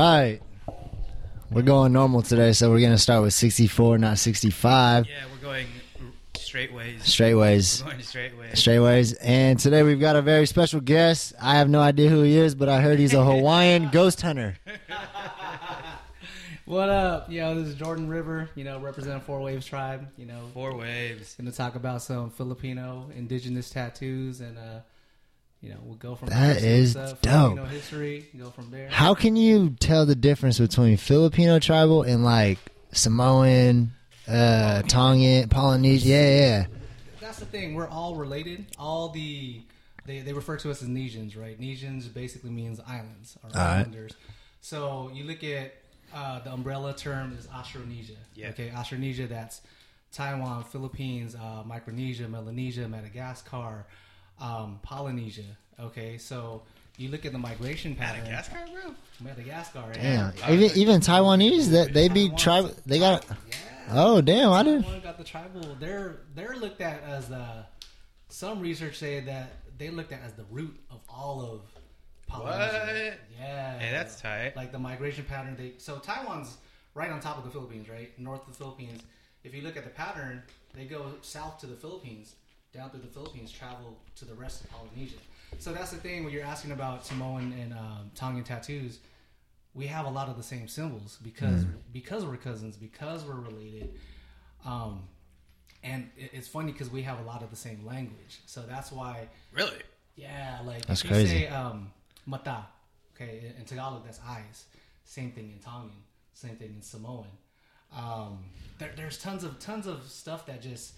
right. We're going normal today, so we're gonna start with 64, not 65. Yeah, we're going straight ways. Straight ways. We're going straight ways. And today we've got a very special guest. I have no idea who he is, but I heard he's a Hawaiian ghost hunter. What up? Yo, this is Jordan River, you know, representing Four Waves Tribe, you know. Four waves. Gonna talk about some Filipino indigenous tattoos and uh you know, we'll go from That there. is See what's up, dope. Filipino history, go from there. How can you tell the difference between Filipino tribal and like Samoan, uh, Tongan, Polynesian? Yeah, yeah. That's the thing. We're all related. All the they, they refer to us as Nesians, right? Nesians basically means islands or All right. islanders. So you look at uh, the umbrella term is Austronesia. Yeah. Okay, Austronesia. That's Taiwan, Philippines, uh, Micronesia, Melanesia, Madagascar, um, Polynesia. Okay, so you look at the migration pattern. Madagascar, bro? Madagascar. Damn. Yeah. Even even Taiwanese that they be tribal. They got. Yeah. Oh damn! I didn't. Taiwan got the tribal. They're they're looked at as the. Some research say that they looked at as the root of all of Polynesia. What? Yeah. Hey, that's tight. Like the migration pattern. They so Taiwan's right on top of the Philippines, right north of the Philippines. If you look at the pattern, they go south to the Philippines, down through the Philippines, travel to the rest of Polynesia. So that's the thing when you're asking about Samoan and um, Tongan tattoos. We have a lot of the same symbols because because we're cousins, because we're related. Um, and it- it's funny because we have a lot of the same language, so that's why Really? yeah, like That's if you crazy. say um, mata, okay, in- in Tagalog that's eyes. Same thing in Tongan. Same thing in Samoan. Um, there, there's tons of tons of stuff that just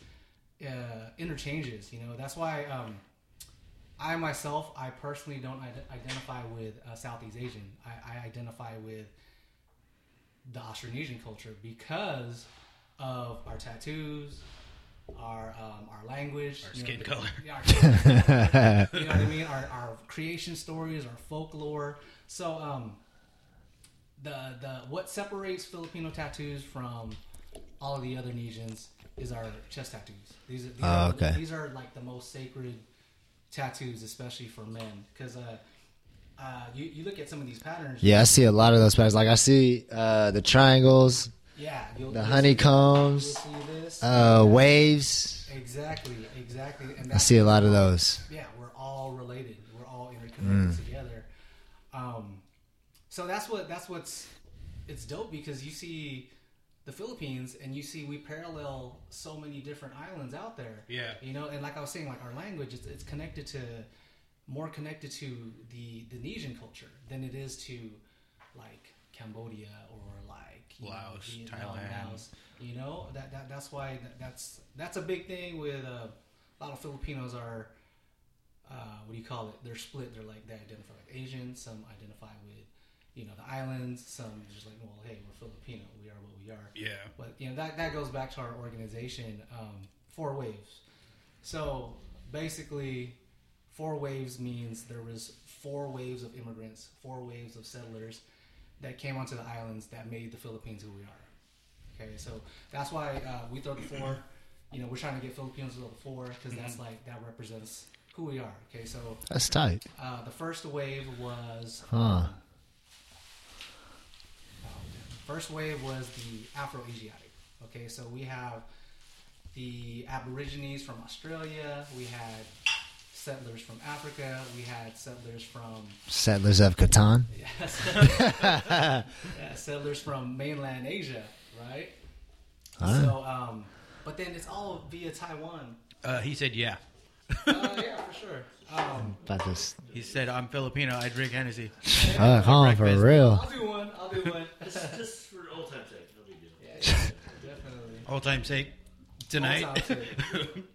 uh, interchanges. You know, that's why um, I myself, I personally don't ide- identify with uh, Southeast Asian. I, I identify with the Austronesian culture because of our tattoos, our um, our language, Our know, skin the- color. yeah, our skin color. you know what I mean? Our, our creation stories, our folklore. So, um, the the what separates Filipino tattoos from all of the other Nesians is our chest tattoos. These are these, Oh, are, okay. these are like the most sacred tattoos, especially for men, because uh, uh, you you look at some of these patterns. Yeah, I see a lot of those patterns. Like I see uh, the triangles, yeah, you'll, the honeycombs, You'll see this. uh, waves. Exactly, exactly. And I see a lot of those. yeah, we're all related. We're all interconnected Mm. together. Um, so that's what that's what's it's dope because you see the Philippines and you see we parallel so many different islands out there. Yeah. You know, and like I was saying, like our language, it's, it's connected to more connected to the the Nesian culture than it is to like Cambodia or like you know, Laos, Thailand. Laos. You know that, that that's why that, that's that's a big thing with uh, a lot of Filipinos are uh, what do you call it? They're split. They're like they identify like Asian. Some identify with you know the islands. Some just like well, hey, we're Filipino. We are what we are. Yeah. But you know that that goes back to our organization, um, Four Waves. So basically, Four Waves means there was four waves of immigrants, four waves of settlers that came onto the islands that made the Philippines who we are. Okay, so that's why uh, we throw the four. You know, we're trying to get Filipinos to throw the four because that's like that represents who we are. Okay, so That's tight. uh, the first wave was Huh. um, first wave was the Afro-Asiatic. Okay, so we have the Aborigines from Australia. We had settlers from Africa. We had settlers from Settlers of Catan. yeah, settlers from mainland Asia, right? Alright. So, um, but then it's all via Taiwan. Uh, he said, yeah. Uh, yeah, for sure. Um, About this. He said, I'm Filipino. I drink Hennessy. Oh, come on, for breakfast. real. I'll do one. I'll do one. Just, just for old time's sake, no big deal. Yeah, yeah, definitely. All time sake. Tonight. All time sake.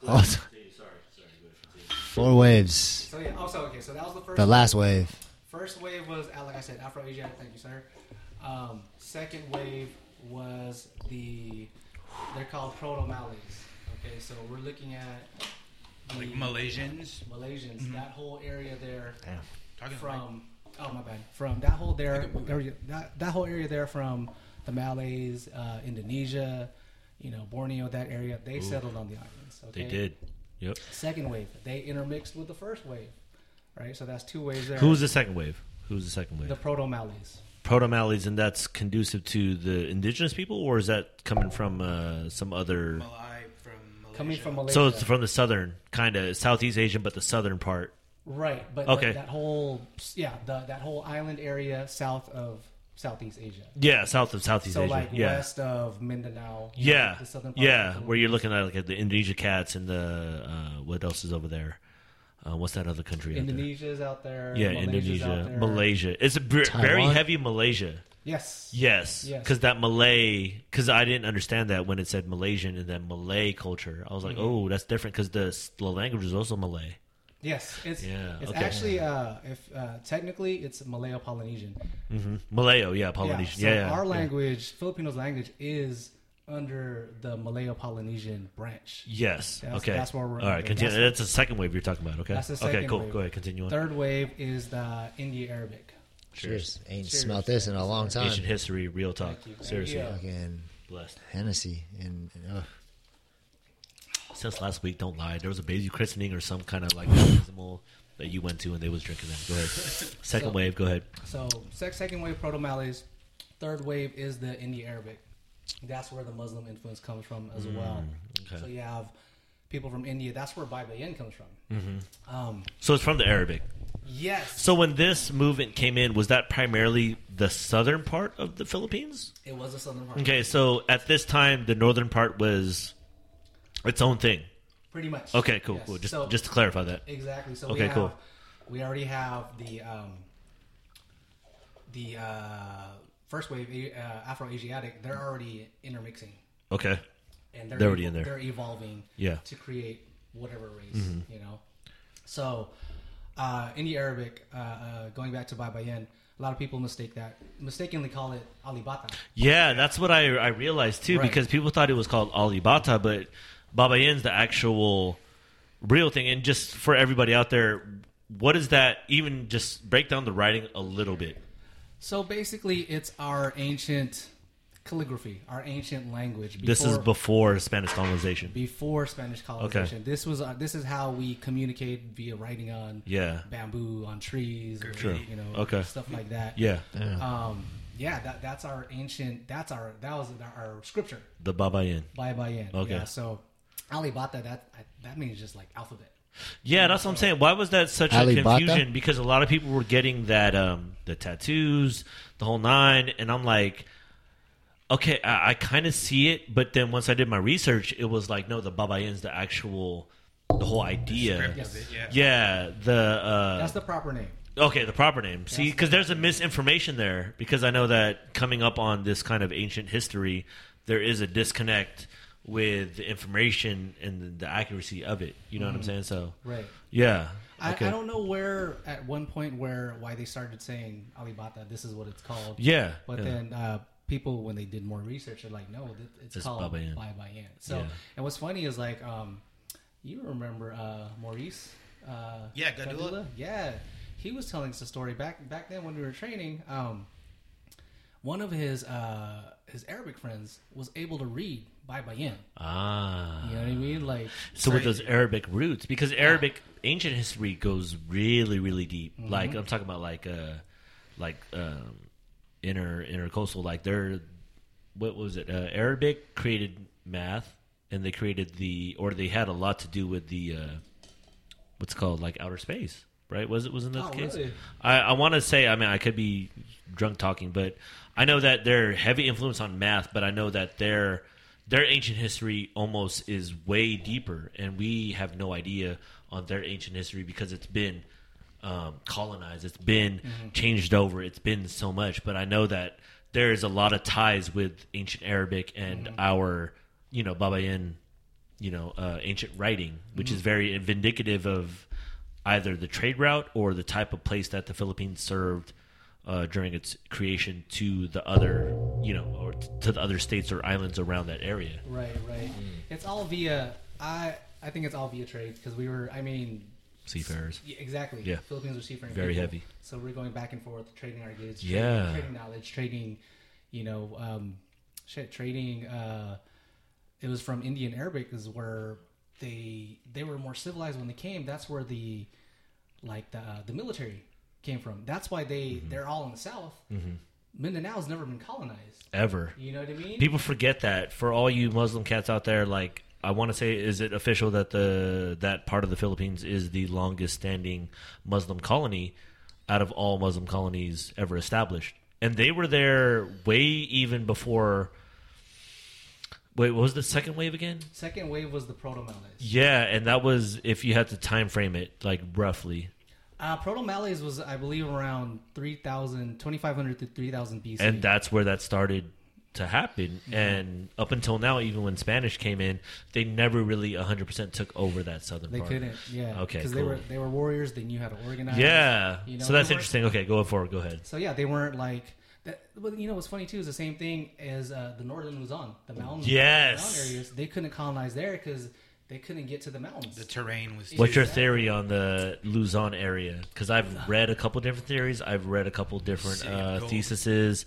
Continue, sorry, sorry, go ahead, continue. four waves. So yeah. Also, okay. So that was the first. The last wave. First wave was, uh, like I said, Afro Asiatic. Thank you, sir. Um, second wave was the. They're called Proto Malays. Okay, so we're looking at the Like Malaysians. Malaysians. That whole area there Damn. Talking like, from. Oh my bad. From that whole there, area, that, that whole area there from the Malays, uh, Indonesia, you know, Borneo, that area. They settled on the islands. Okay? They did. Yep. Second wave, they intermixed with the first wave, right? So that's two waves there. Who's the second wave? Who's the second wave? the Proto Malays? Proto Malays, and that's conducive to the indigenous people, or is that coming from uh, some other? Malay from Malaysia. Coming from Malaysia. So it's from the southern, kind of Southeast Asian, but the southern part. right, but Okay. but that whole yeah, the, that whole island area south of Southeast Asia. Yeah, south of Southeast so Asia. like yeah. west of Mindanao. you know, Yeah, the southern part yeah, the where you're looking at like at the Indonesia cats and the uh, what else is over there? Uh, what's that other country? out there? Indonesia's out there. Yeah, Malaysia's Indonesia, there. Malaysia. It's a very heavy Malaysia. Yes. Yes, Yes. because that Malay, because I didn't understand that when it said Malaysian and then Malay culture. I was like, Mm-hmm. oh, that's different because the, the language is also Malay. Yes, it's Yeah, it's okay. actually uh, if uh, technically it's Malayo Polynesian. hmm Malayo, yeah, Polynesian. Yeah, Yeah, so yeah, our yeah. language, Filipinos language, is under the Malayo Polynesian branch. Yes. That's- okay. that's where we're All right. Continue. That's- That's, the second wave you're talking about. Okay. That's the okay. Cool. wave. Go ahead. Continue on. Third wave is the India Arabic. Cheers. Ain't Cheers. smelt this in a long time. Ancient history, real talk. Thank you. Seriously, Yeah. Fucking blessed. Hennessy and, and ugh. Since last week, don't lie. There was a baby christening or some kind of like baptismal that you went to, and they was drinking that. Go ahead. Second So- wave. Go ahead. So sec- second wave Proto Malays. Third wave is the India Arabic. That's where the Muslim influence comes from as well. Mm, okay. So you have people from India. That's where Baybayin comes from. Mm-hmm. Um, So it's from the Arabic. yes, So when this movement came in, was that primarily the southern part of the Philippines? it was a southern part. Okay. So at this time, the northern part was its own thing. Pretty much. Okay. Cool. Yes. Cool. Just So- just to clarify that. Exactly. So Okay, we have, cool. We already have the um, the uh, first wave uh, Afro-Asiatic. They're already intermixing, Okay. and they're, They're already in there. They're evolving Yeah. to create whatever race, Mm-hmm. you know. So, uh, India Arabic, uh, uh, going back to Baybayin, a lot of people mistake that, mistakenly call it Alibata. Yeah, that's what I I realized too Right. because people thought it was called Alibata, but Baybayin's the actual real thing. And just for everybody out there, what is that? Even just break down the writing a little bit. So basically, it's our ancient calligraphy, our ancient language. this is before- before Spanish colonization. before Spanish colonization. This was uh, this is how we communicate via writing on Yeah, bambooo, on trees, or, Sure. you know, Okay. stuff like that. yeah, Um, yeah, that that's our ancient. That's our that was our scripture the Baybayin. by Bayan. Okay. Yeah, so Alibata that that means just like alphabet. Yeah, that's what I'm saying. Why was that such a Alibata? confusion? Because a lot of people were getting that um the tattoos, the whole nine, and I'm like, okay, I, I kind of see it, but then once I did my research, it was like, no, the Baba Baybayin's the actual, the whole idea. Script Yes. it, yeah. Yeah, the uh, That's the proper name. okay, the proper name. See, because there's a misinformation there. Because I know that coming up on this kind of ancient history, there is a disconnect with the information and the, the accuracy of it. You know what I'm saying? So, Right. yeah. I, Okay. I don't know where at one point where why they started saying Alibata. This is what it's called. Yeah. But yeah. then uh, people, when they did more research, they're like, no, it's, It's called Baybayin. Bai Bayan. So, Yeah. and what's funny is like, um, you remember uh, Maurice? Uh, Yeah, Gadula. Yeah, he was telling us a story back back then when we were training. Um, one of his uh, his Arabic friends was able to read Baybayin. Ah. You know what I mean? Like, So with those Arabic roots, because Arabic ancient history goes really, really deep. Mm-hmm. Like I'm talking about, like uh, like um, inner intercoastal. Like they're what was it? Uh, Arabic created math, and they created the, or they had a lot to do with the uh, what's called like outer space. Right? Was it wasn't that Oh, the case? really? I, I want to say. I mean, I could be drunk talking, but I know that they're heavy influence on math. But I know that their their ancient history almost is way deeper, and we have no idea on their ancient history because it's been um, colonized, it's been changed over, it's been so much. But I know that there is a lot of ties with ancient Arabic and our, you know, Baybayin, you know, uh, ancient writing, which is very vindicative of either the trade route or the type of place that the Philippines served uh, during its creation to the other, you know, or t- to the other states or islands around that area. right, right. It's all via. I I think it's all via trade because we were. I mean, Seafarers. Yeah, exactly. Yeah. Philippines are seafaring. Very people. heavy. So we're going back and forth, trading our goods. Yeah. Trading, trading knowledge, trading, you know, um, shit, trading. Uh, it was from Indian Arabic is where they they were more civilized when they came. That's where the like the uh, the military came from. That's why they Mm-hmm. they're all in the south. Mindanao's never been colonized. Ever. You know what I mean? People forget that. For all you Muslim cats out there, like I want to say, is it official that the that part of the Philippines is the longest standing Muslim colony out of all Muslim colonies ever established? And they were there way even before. Wait, what was the second wave again? Second wave was the Proto Malays. Yeah, and that was if you had to time frame it, like roughly. Uh, Proto Malays was, I believe, around 3,000, 2,500 to 3,000 BC. and that's where that started to happen and up until now even when spanish came in they never really 100% took over that southern they part couldn't, yeah. Okay, Because they were they were warriors. They knew how to organize. yeah You know, so that's interesting okay go forward go ahead So yeah, they weren't like that. But you know what's funny too is the same thing as uh, the northern Luzon, the mountains. Yes. mountain areas. They couldn't colonize there because they couldn't get to the mountains. The terrain was. what's your theory on the luzon area because i've read a couple different theories i've read a couple different uh, theses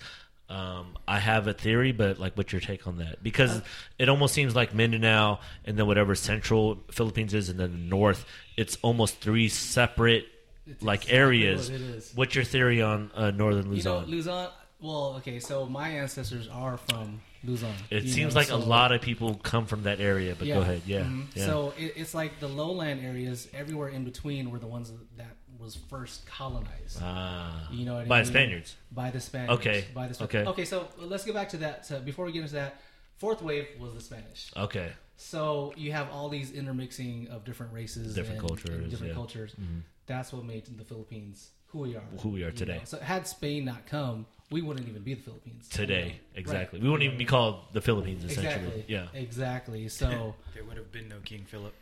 um, I have a theory, but like, what's your take on that? Uh, Because it almost seems like Mindanao and then whatever central Philippines is, and then the north, it's almost three separate It's like exactly areas. what it is. What's your theory on uh, northern you know, Luzon? Luzon. Well, okay, so my ancestors are from Luzon. it seems know, like so- a lot of people come from that area, but go ahead. Yeah. Mhm. yeah. So it, it's like the lowland areas, everywhere in between, were the ones that was first colonized. Ah. You know what I by mean? Spaniards. By the Spaniards. Okay. By the Spa- Okay. Okay. So let's get back to that. So before we get into that, fourth wave was the Spanish. Okay. So you have all these intermixing of different races, Different and, cultures, and different yeah. cultures. That's what made the Philippines who we are. Who we are today. know? So had Spain not come, we wouldn't even be the Philippines Today, exactly. Right. We wouldn't even be called the Philippines, essentially. Exactly. Yeah. Exactly. So There would have been no King Philip.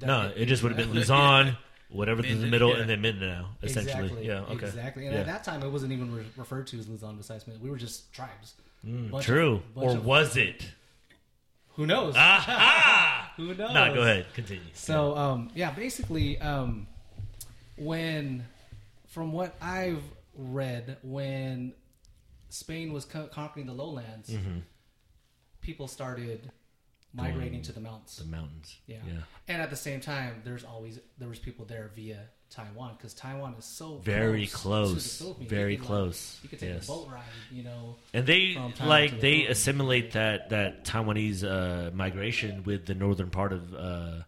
No, it just would have been Luzon, whatever in the middle, yeah. and then Mindanao, essentially. Exactly. Yeah. Okay. Exactly. And Yeah. at that time, it wasn't even re- referred to as Luzon besides Mindanao. We were just tribes. Mm, true. of- or of- was it? Who knows? Ah! Who knows? no, go ahead. Continue. So um, yeah, basically, um, when from what I've read, when Spain was co- conquering the lowlands, Mm-hmm. people started migrating to the mountains. the mountains. Yeah. Yeah. and at the same time, there's always there was people there via Taiwan because Taiwan is so Very close, close. to the Philippines. Very You could, like, close. you could take Yes. a boat ride, you know. And they From Taiwan to like they assimilate that that Taiwanese uh, migration with the northern part of uh,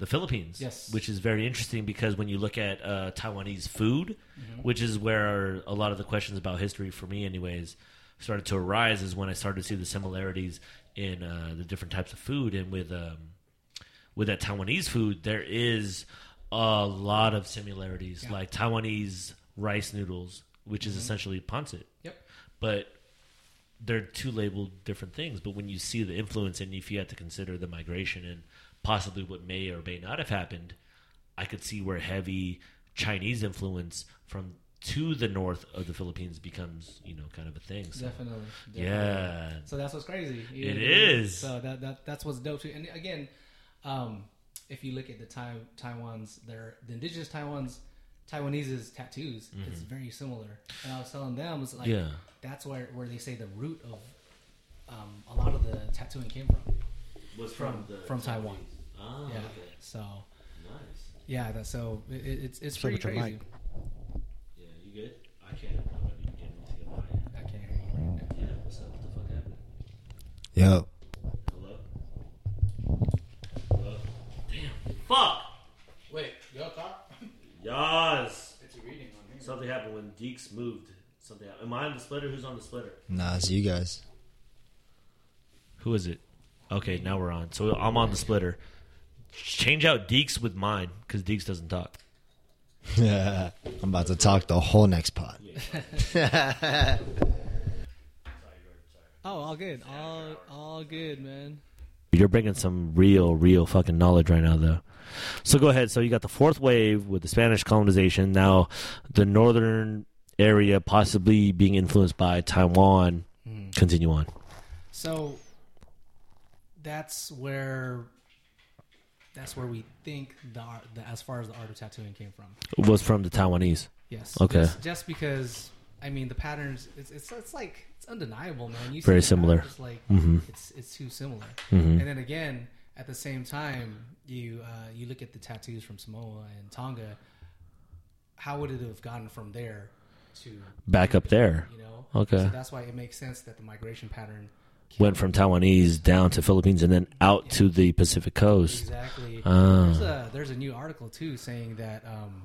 the Philippines. Yes. which is very interesting because when you look at uh, Taiwanese food, Mm-hmm. which is where a lot of the questions about history for me, anyways, started to arise, is when I started to see the similarities in uh, the different types of food and with um, with that Taiwanese food, there is a lot of similarities, Yeah. like Taiwanese rice noodles, which is essentially pancit Yep. but they're two labeled different things. But when you see the influence, and if you had to consider the migration and possibly what may or may not have happened, I could see where heavy Chinese influence from to the north of the Philippines becomes, you know, kind of a thing. So, Definitely. definitely. yeah, So that's what's crazy. You It know what I mean? is. So that, that that's what's dope too. And again, um, if you look at the Tai Taiwan's, their the indigenous Taiwan's Taiwanese's tattoos, it's very similar. And I was telling them, it's like Mm-hmm. Yeah. that's where where they say the root of um, a lot of the tattooing came from. Was From- from Taiwan. Ah, yeah. okay, So nice. yeah, that so it, it- it's it's What's pretty crazy. mic? Yeah, you good? I can't. I'm gonna be beginning to get my. I can't hear you right now. Yeah, what's up? What the fuck happened? Yo. Hello. Hello. Damn. Fuck. Wait, Y'all talk? Yas. It's a reading on here. Something happened when Deeks moved. Something. Happened. Am I on the splitter? Who's on the splitter? Nah, it's you guys. Who is it? Okay, now we're on. So I'm on the splitter. Change out Deeks with mine because Deeks doesn't talk. Yeah, I'm about to talk the whole next pod. Oh, all good, all all good, man. You're bringing some real, real fucking knowledge right now, though. So go ahead. So you got the fourth wave with the Spanish colonization. Now, the northern area possibly being influenced by Taiwan. Hmm. Continue on. So that's where that's where we think the, art, the as far as the art of tattooing came from. Was from the Taiwanese. Yes. Okay. Just, just because I mean the patterns, it's it's, it's like it's undeniable, man. You Very similar. patterns, like Mhm. it's it's too similar. Mhm. And then again, at the same time, you uh, you look at the tattoos from Samoa and Tonga. How would it have gotten from there to Back up there. You know, Okay. So that's why it makes sense that the migration pattern Went from Taiwanese down to Philippines and then out to the Pacific coast. Exactly. Ah. There's a there's a new article too saying that um,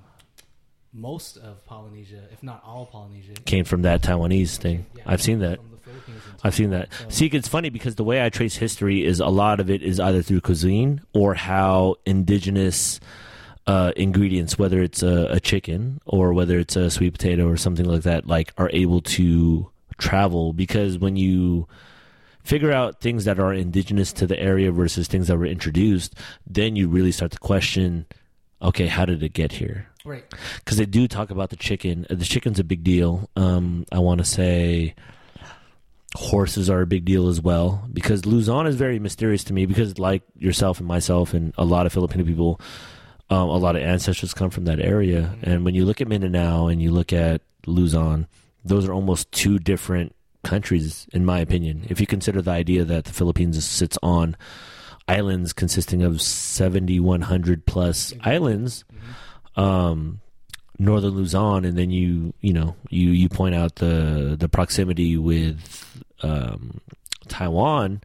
most of Polynesia, if not all Polynesia, Came from that Taiwanese thing. yeah, I've seen that. From the Philippines I've seen that. So- See, it's funny because the way I trace history is a lot of it is either through cuisine or how indigenous uh, ingredients, whether it's a, a chicken or whether it's a sweet potato or something like that, like are able to travel. Because when you figure out things that are indigenous to the area versus things that were introduced, then you really start to question, okay, how did it get here? Right. because they do talk about the chicken. Uh, The chicken's a big deal. Um, I want to say horses are a big deal as well because Luzon is very mysterious to me because, like yourself and myself and a lot of Filipino people, um, a lot of ancestors come from that area. And when you look at Mindanao and you look at Luzon, those are almost two different countries, in my opinion. If you consider the idea that the Philippines sits on islands consisting of 7,100 plus islands, um, northern Luzon, and then you you know you you point out the the proximity with um, Taiwan,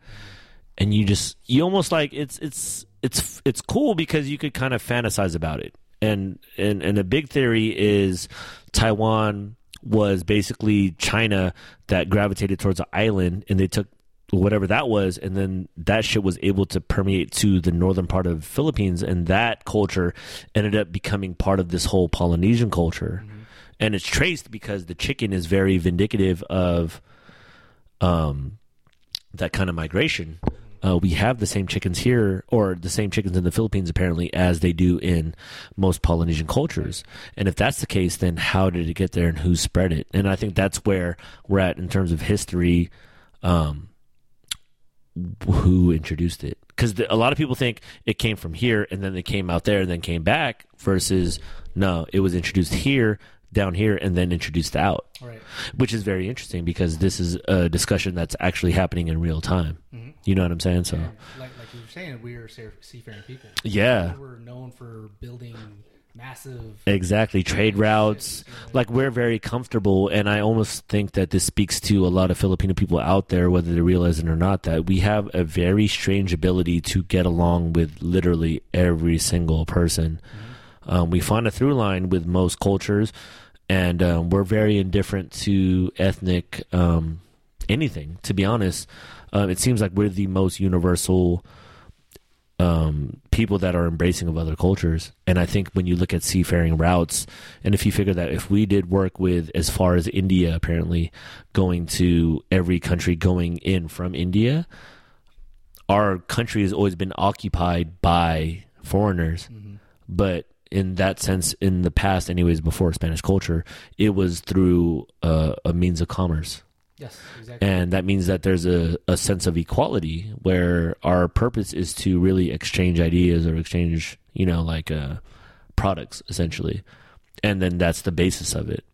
and you just you almost like it's it's it's it's cool because you could kind of fantasize about it, and and and a big theory is Taiwan was basically China that gravitated towards an island, and they took whatever that was and then that shit was able to permeate to the northern part of Philippines and that culture ended up becoming part of this whole Polynesian culture. And it's traced because the chicken is very vindicative of um that kind of migration uh, we have the same chickens here or the same chickens in the Philippines apparently as they do in most Polynesian cultures. And if that's the case, then how did it get there and who spread it? And I think that's where we're at in terms of history. Um, who introduced it because a lot of people think it came from here and then they came out there and then came back versus no it was introduced here down here and then introduced out Right. which is very interesting because this is a discussion that's actually happening in real time Mm-hmm. You know what i'm saying so like like you were saying, we are seafaring people. Yeah. we're known for building massive. Exactly. Trade routes. Like we're very comfortable and I almost think that this speaks to a lot of Filipino people out there, whether they realize it or not, that we have a very strange ability to get along with literally every single person. Um, we find a through line with most cultures and um, we're very indifferent to ethnic um, anything, to be honest. Um, it seems like we're the most universal um, people that are embracing of other cultures. And I think when you look at seafaring routes, and if you figure that if we did work with as far as India, apparently going to every country going in from India, our country has always been occupied by foreigners. But in that sense, in the past, anyways, before Spanish culture, it was through uh, a means of commerce Yes, exactly. and that means that there's a, a sense of equality where our purpose is to really exchange ideas or exchange you know like uh, products essentially and then that's the basis of it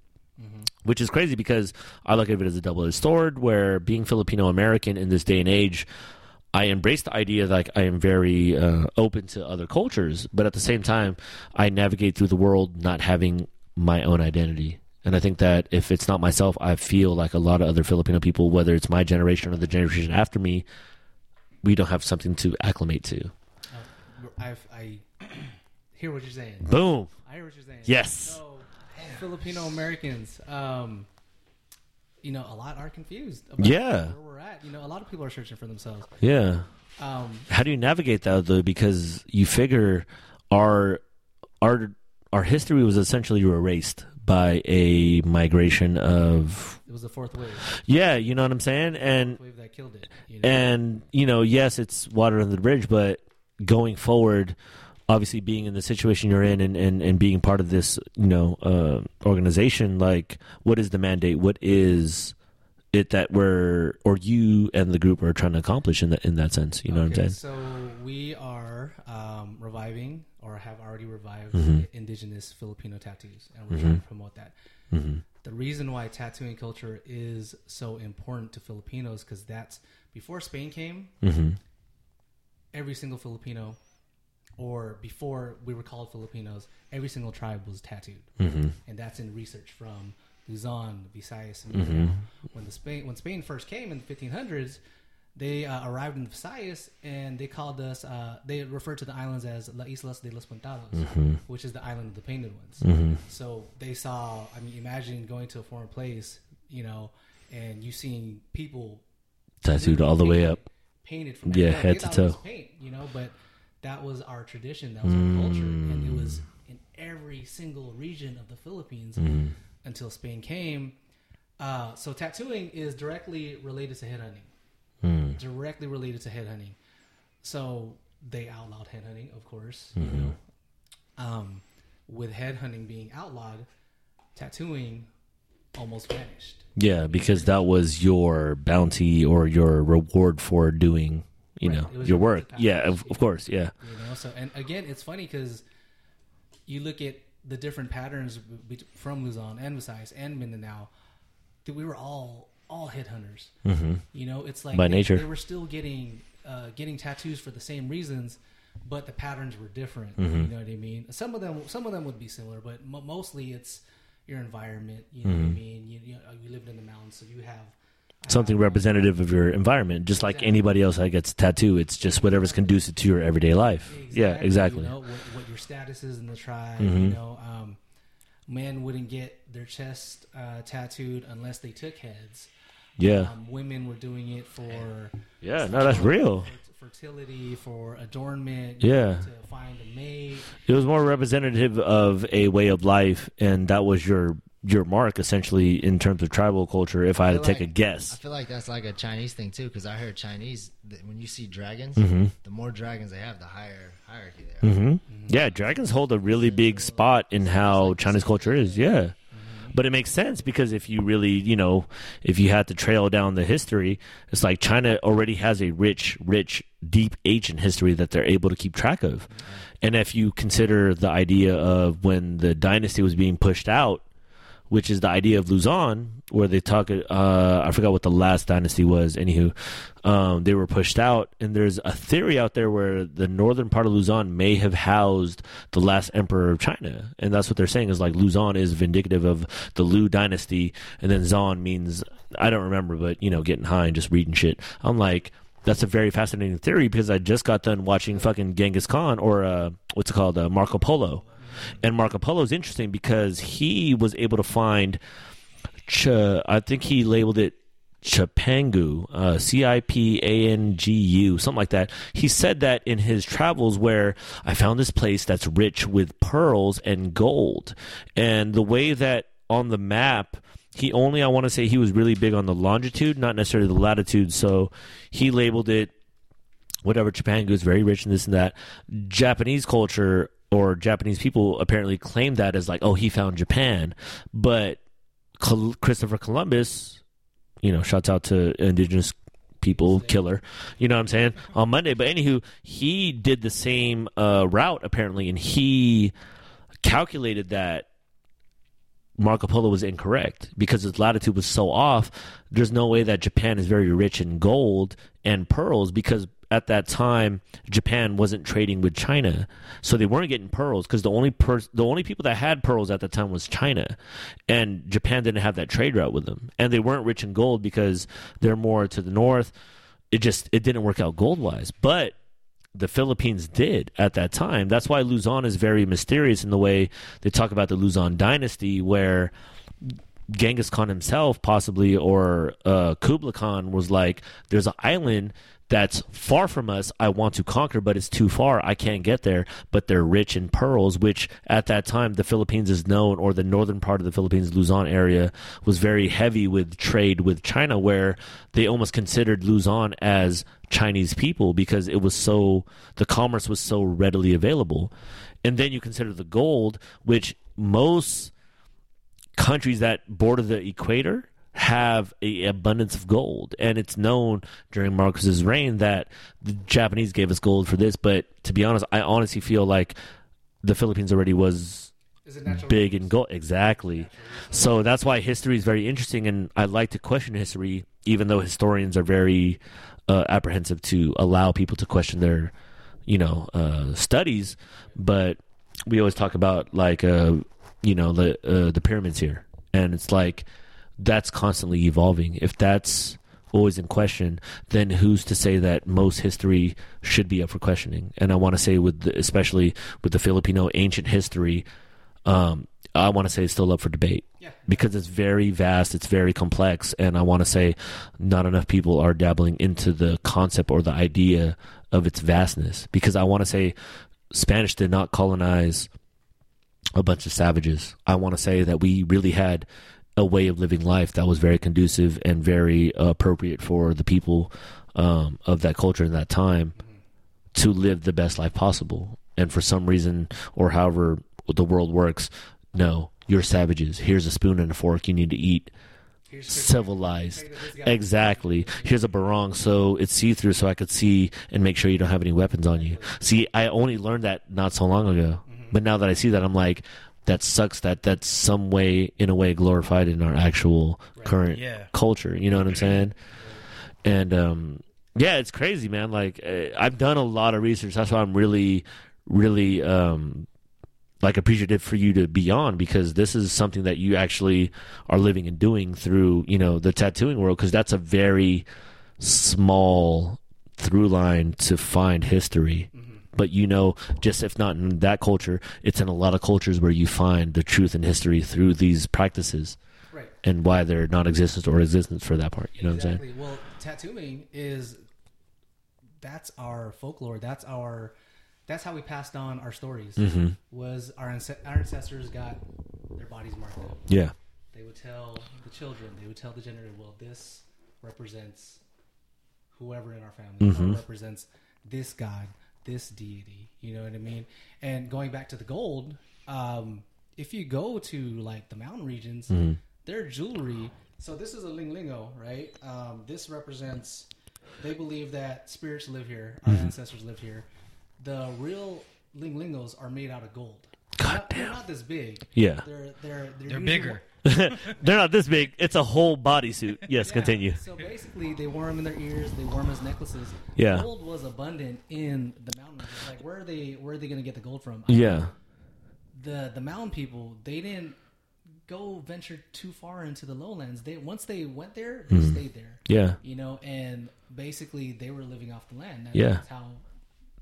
which is crazy because i look at it as a double-edged sword where being filipino american in this day and age I embrace the idea that like, I am very uh, open to other cultures, but at the same time, I navigate through the world not having my own identity. And I think that if it's not myself, I feel like a lot of other Filipino people, whether it's my generation or the generation after me, we don't have something to acclimate to. Uh, I've, I hear what you're saying. Boom. I hear what you're saying. Yes. So, Filipino Americans, um, you know, a lot are confused about Yeah. where we're at. You know, a lot of people are searching for themselves. Yeah. Um, How do you navigate that though? Because you figure our our our history was essentially erased by a migration of it was the fourth wave, yeah, you know what I'm saying, and wave that killed it. You know? and you know yes it's water under the bridge but going forward obviously being in the situation you're in and, and, and being part of this you know uh, organization like what is the mandate what is it that we're or you and the group are trying to accomplish in that in that sense you know what i'm saying So we are um, reviving or have already revived Mm-hmm. indigenous Filipino tattoos, and we're trying to promote that. Mm-hmm. The reason why tattooing culture is so important to Filipinos because that's before Spain came. mm-hmm. every single Filipino, or before we were called Filipinos, every single tribe was tattooed, Mm-hmm. and that's in research from Luzon, Visayas, and Mindanao. When the Spain when Spain first came in the 1500s, they uh, arrived in the Visayas and they called us. Uh, they referred to the islands as La Islas de los Pintados, which is the island of the painted ones. So they saw. I mean, imagine going to a foreign place, you know, and you seeing people Tattooed all the way up. painted from Yeah, head to thought it was toe. paint, you know, but that was our tradition, that was our culture, and it was in every single region of the Philippines until Spain came. Uh, so tattooing is directly related to headhunting, Mm. Directly related to headhunting. So they outlawed headhunting, of course. You Mm-hmm. know, um, with headhunting being outlawed, tattooing almost vanished. Yeah, because that was your bounty or your reward for doing, you Right. know, your your work. Yeah, of, of course. Yeah. you know so and again it's funny because you look at the different patterns from Luzon and Visayas and Mindanao that we were all all headhunters Mm-hmm. you know it's like By they, nature. they were still getting uh, getting tattoos for the same reasons but the patterns were different Mm-hmm. you know what I mean some of them some of them would be similar but mo- mostly it's your environment you know Mm-hmm. what I mean you, you, know, you lived in the mountains so you have Something uh, representative of your environment, just like Exactly. anybody else that gets a tattoo. It's just whatever's conducive to your everyday life. Yeah, exactly. You know what, what your status is in the tribe. Mhm. You know, um, men wouldn't get their chest uh, tattooed unless they took heads. Yeah. Um, women were doing it for Yeah, no, that's real. for fertility, for adornment. Yeah. to find a mate. It was more representative of a way of life, and that was your your mark essentially in terms of tribal culture. If I had to feel take a guess. I feel like that's like a Chinese thing too, because I heard Chinese when you see dragons, Mhm. the more dragons they have, the higher hierarchy they are. hmm yeah, dragons hold a really big spot in how Chinese culture is. Yeah. But it makes sense because if you really, you know, if you had to trail down the history, it's like China already has a rich, rich, deep ancient history that they're able to keep track of. And if you consider the idea of when the dynasty was being pushed out, which is the idea of Luzon, where they talk. Uh, I forgot what the last dynasty was. Anywho, um, they were pushed out, and there's a theory out there where the northern part of Luzon may have housed the last emperor of China, and that's what they're saying is like Luzon is vindicative of the Lu dynasty, and then Zon means I don't remember, but you know, getting high and just reading shit. I'm like. That's a very fascinating theory because I just got done watching fucking Genghis Khan or uh, what's it called uh, Marco Polo, and Marco Polo is interesting because he was able to find, Ch- I think he labeled it Chipangu, uh, C I P A N G U, something like that. He said that in his travels where I found this place that's rich with pearls and gold. And the way that on the map, he only, I want to say, he was really big on the longitude, not necessarily the latitude. So he labeled it whatever Japan is very rich in this and that. Japanese culture or Japanese people apparently claim that as like, oh, he found Japan, but Col- Christopher Columbus, you know, shouts out to indigenous people killer. You know what i'm saying? On monday. But anywho he did the same uh, route apparently and he calculated that Marco Polo was incorrect because his latitude was so off. There's no way that Japan is very rich in gold and pearls because at that time Japan wasn't trading with China, so they weren't getting pearls because the only per- the only people that had pearls at the time was China, and Japan didn't have that trade route with them, and they weren't rich in gold because they're more to the north. It just it didn't work out gold wise, but the Philippines did at that time. That's why Luzon is very mysterious in the way they talk about the Luzon dynasty, where Genghis Khan himself, possibly, or uh, Kublai Khan, was like, "There's an island that's far from us. I want to conquer, but it's too far. I can't get there. But they're rich in pearls, which at that time the Philippines is known, or the northern part of the Philippines, Luzon area, was very heavy with trade with China, where they almost considered Luzon as Chinese people because it was so the commerce was so readily available. And then you consider the gold, which most countries that border the equator have a abundance of gold. And it's known during Marcos's reign that the Japanese gave us gold for this but to be honest I honestly feel like the Philippines already was Is it natural big in gold. Exactly. So that's why history is very interesting and I like to question history even though historians are very uh, apprehensive to allow people to question their you know uh, studies, but we always talk about like uh, you know the uh, the pyramids here, and it's like that's constantly evolving. If that's always in question, then who's to say that most history should be up for questioning? And I want to say with the, especially with the Filipino ancient history, um, I want to say it's still up for debate Yeah. because it's very vast, it's very complex, and I want to say not enough people are dabbling into the concept or the idea of its vastness. Because I want to say Spanish did not colonize a bunch of savages. I want to say that we really had a way of living life that was very conducive and very appropriate for the people um, of that culture in that time to live the best life possible. And for some reason, or however the world works, no, you're savages. Here's a spoon and a fork you need to eat. Here's Civilized. Take this guy. Exactly. Here's a barong so it's see through so I could see and make sure you don't have any weapons on you. See, I only learned that not so long ago. But now that I see that, I'm like, that sucks that that's some way, in a way, glorified in our actual current Yeah. culture. You know what I'm saying? And um, yeah, it's crazy, man. Like uh, I've done a lot of research. That's why I'm really, really um, like appreciative for you to be on because this is something that you actually are living and doing through you know the tattooing world because that's a very small through line to find history. But you know, just if not in that culture, it's in a lot of cultures where you find the truth in history through these practices Right. and why they're non-existent or existence for that part. You know what I'm saying? Well, tattooing is that's our folklore. That's our that's how we passed on our stories. Mm-hmm. Was our our ancestors got their bodies marked up. Yeah. They would tell the children. They would tell the generation. Well, this represents whoever in our family. Mhm. Represents this god, this deity. You know what I mean? And going back to the gold, um, if you go to like the mountain regions, Mhm. their jewelry. So this is a lingling-o, right? Um, this represents. They believe that spirits live here. Our ancestors live here. The real lingling-os are made out of gold. God Not- They're damn. not this big. Yeah. They're they're they're, They're usually bigger. They're not this big. It's a whole bodysuit. Yes, Yeah. continue. So basically, they wore them in their ears. They wore them as necklaces. Yeah. Gold was abundant in the mountains. Like where are they? Where are they going to get the gold from? Yeah. The the mountain people they didn't go venture too far into the lowlands. They once they went there, they Mm-hmm. stayed there. Yeah. You know, and basically they were living off the land. That- Yeah. That's how.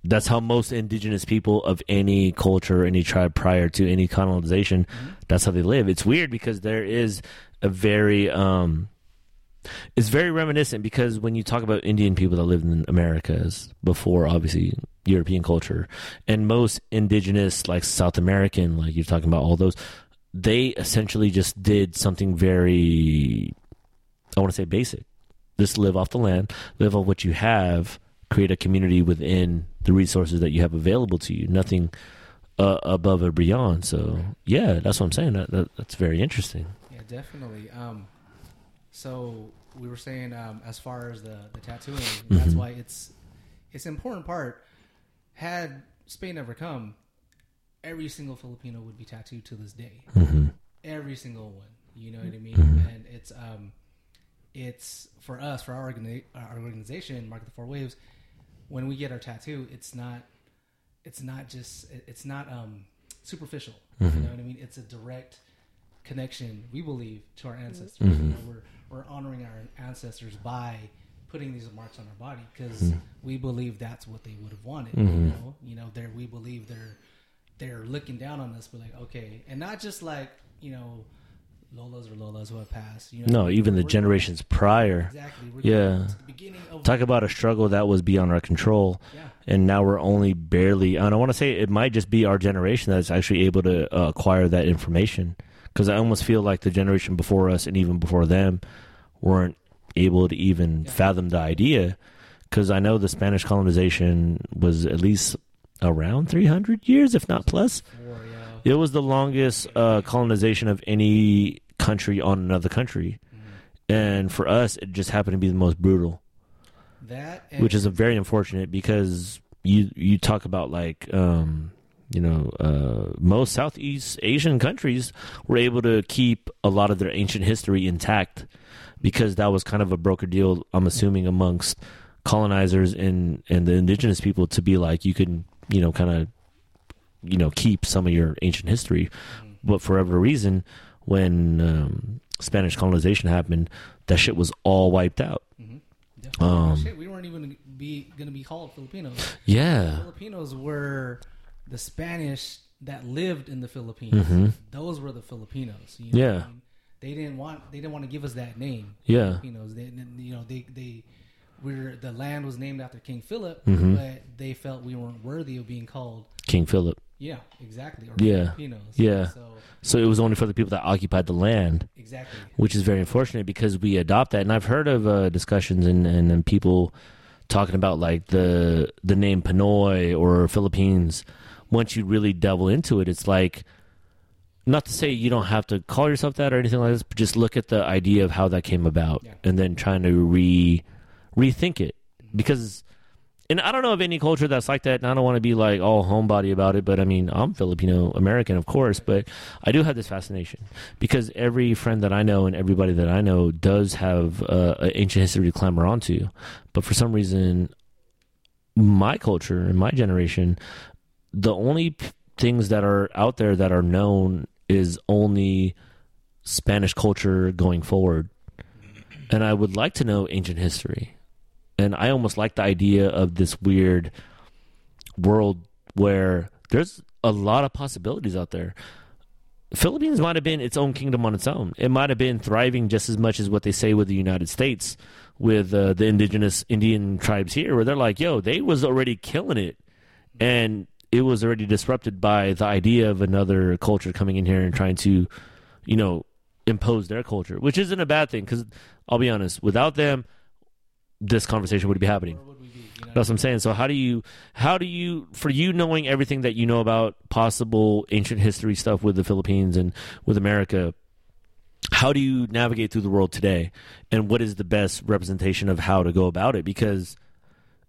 That's how most indigenous people of any culture, any tribe prior to any colonization, that's how they live. It's weird because there is a very um it's very reminiscent because when you talk about Indian people that lived in Americas before obviously European culture and most indigenous like South American like you're talking about all those they essentially just did something very I want to say basic. Just live off the land, live off what you have, create a community within the resources that you have available to you. Nothing uh, above or beyond. So yeah, that's what I'm saying. That, that that's very interesting. Yeah, definitely. Um, so we were saying um, as far as the the tattooing, that's why it's it's an important part. Had Spain never come, every single Filipino would be tattooed to this day. Mm-hmm. Every single one. You know what I mean? Mhm. And it's um, it's for us for our, organi- our organization, Mark of the Four Waves. When we get our tattoo, it's not it's not just it's not um superficial. You mm-hmm. know what I mean? It's a direct connection we believe to our mm-hmm. ancestors. You mm-hmm. know, we're we're honoring our ancestors by putting these marks on our body because we believe that's what they would have wanted. You know, you know, they're we believe they're they're looking down on us, but like okay, and not just like you know. Lolas or Lolas who have passed. You know, No, even the generations prior. Exactly. Yeah. of Talk about a struggle that was beyond our control, yeah. and now we're only barely. And I want to say it might just be our generation that's actually able to uh, acquire that information. Because I almost feel like the generation before us and even before them weren't able to even Yeah. fathom the idea. Because I know the Spanish colonization was at least around 300 years, if not plus. War, yeah. It was the longest uh, colonization of any country on another country. And for us, it just happened to be the most brutal, That and which is a very unfortunate because you you talk about like um, you know uh, most Southeast Asian countries were able to keep a lot of their ancient history intact because that was kind of a broker deal. I'm assuming amongst colonizers and and the indigenous people to be like you can you know kind of you know keep some of your ancient history, but for whatever reason, when um, Spanish colonization happened, that shit was all wiped out. Definitely. Um, Shit, we weren't even gonna be going to be called Filipinos. Yeah, Filipinos were the Spanish that lived in the Philippines. Those were the Filipinos. You know Mm-hmm. Yeah. I mean? They didn't want they didn't want to give us that name. Yeah. Filipinos. They you know they they we're the land was named after King Philip, Mm-hmm. but they felt we weren't worthy of being called. King Philip. Yeah, exactly. Or Yeah. Filipinos. Yeah. So So it was only for the people that occupied the land. exactly. which is very unfortunate because we adopt that. And I've heard of uh, discussions and, and, and people talking about like the the name Pinoy or Philippines. Once you really delve into it, it's like not to say you don't have to call yourself that or anything like this, but just look at the idea of how that came about Yeah. and then trying to re rethink it because. And I don't know of any culture that's like that, and I don't want to be like all homebody about it. But I mean, I'm Filipino American, of course, but I do have this fascination because every friend that I know and everybody that I know does have uh, an ancient history to clamber onto. But for some reason, my culture and my generation, the only p- things that are out there that are known is only Spanish culture going forward. And I would like to know ancient history. And I almost like the idea of this weird world where there's a lot of possibilities out there. Philippines might have been its own kingdom on its own. It might have been thriving just as much as what they say with the United States, with uh, the indigenous Indian tribes here, where they're like, "Yo, they was already killing it," and it was already disrupted by the idea of another culture coming in here and trying to, you know, impose their culture, which isn't a bad thing. Because I'll be honest, without them, this conversation would be happening. Where would we be? You know? That's what I'm saying. So how do you how do you for you knowing everything that you know about possible ancient history stuff with the Philippines and with America, how do you navigate through the world today? And what is the best representation of how to go about it? Because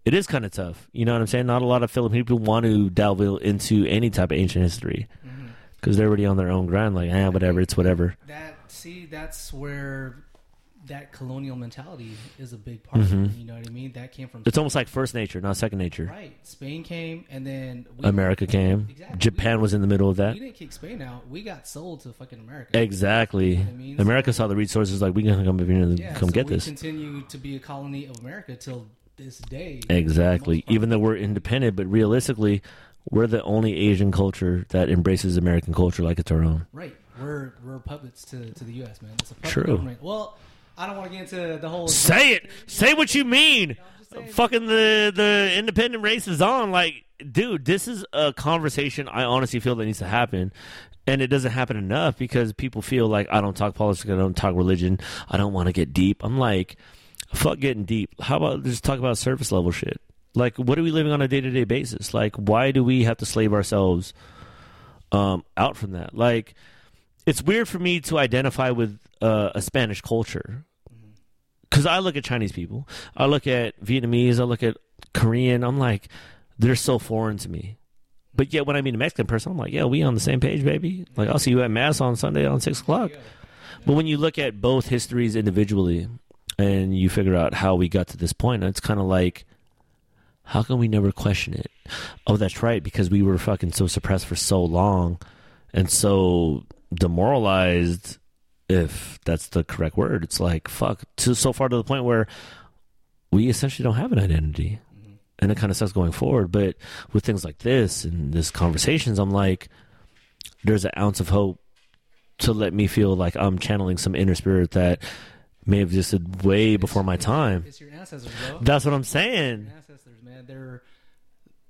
it is kind of tough. You know what I'm saying? Not a lot of Filipino people want to delve into any type of ancient history Mm-hmm. because they're already on their own ground. Like, eh, whatever, it's whatever. that see that's where that colonial mentality is a big part of it, you know what i mean that came from Mm-hmm. It's almost like first nature, not second nature. right spain came and then we, America came. Exactly. Japan was in the middle of that. we didn't kick spain out we got sold to fucking america Exactly. what I mean? America saw the resources like we can come over here and yeah, come so get we this. continue to be a colony of america till this day Exactly. For the most part. Even though we're independent, but realistically, we're the only Asian culture that embraces American culture like it's our own. right we're we're puppets to, to the us man it's a puppet True. government well i don't want to get into the whole Say it. Say what you mean. saying. Fucking the the independent race is on. Like, dude, this is a conversation I honestly feel that needs to happen. And it doesn't happen enough because people feel like I don't talk politics, I don't talk religion, I don't want to get deep. I'm like, fuck getting deep. How about just talk about surface level shit? Like, what are we living on a day to day basis? Like, why do we have to slave ourselves um, out from that? Like, it's weird for me to identify with uh, a Spanish culture because I look at Chinese people, I look at Vietnamese, I look at Korean. I'm like, they're so foreign to me. But yet, when I meet a Mexican person, I'm like, yeah, we on the same page, baby. Like, I'll see you at mass on Sunday on six o'clock. But when you look at both histories individually, and you figure out how we got to this point, it's kind of like, how can we never question it? Oh, that's right, because we were fucking so suppressed for so long, and so demoralized if that's the correct word. It's like fuck to so far to the point where we essentially don't have an identity, mm-hmm. and it kind of sucks going forward. But with things like this and this conversations, I'm like, there's an ounce of hope to let me feel like I'm channeling some inner spirit that may have existed way before my time. it's your ancestors bro That's what I'm saying. Ancestors man they're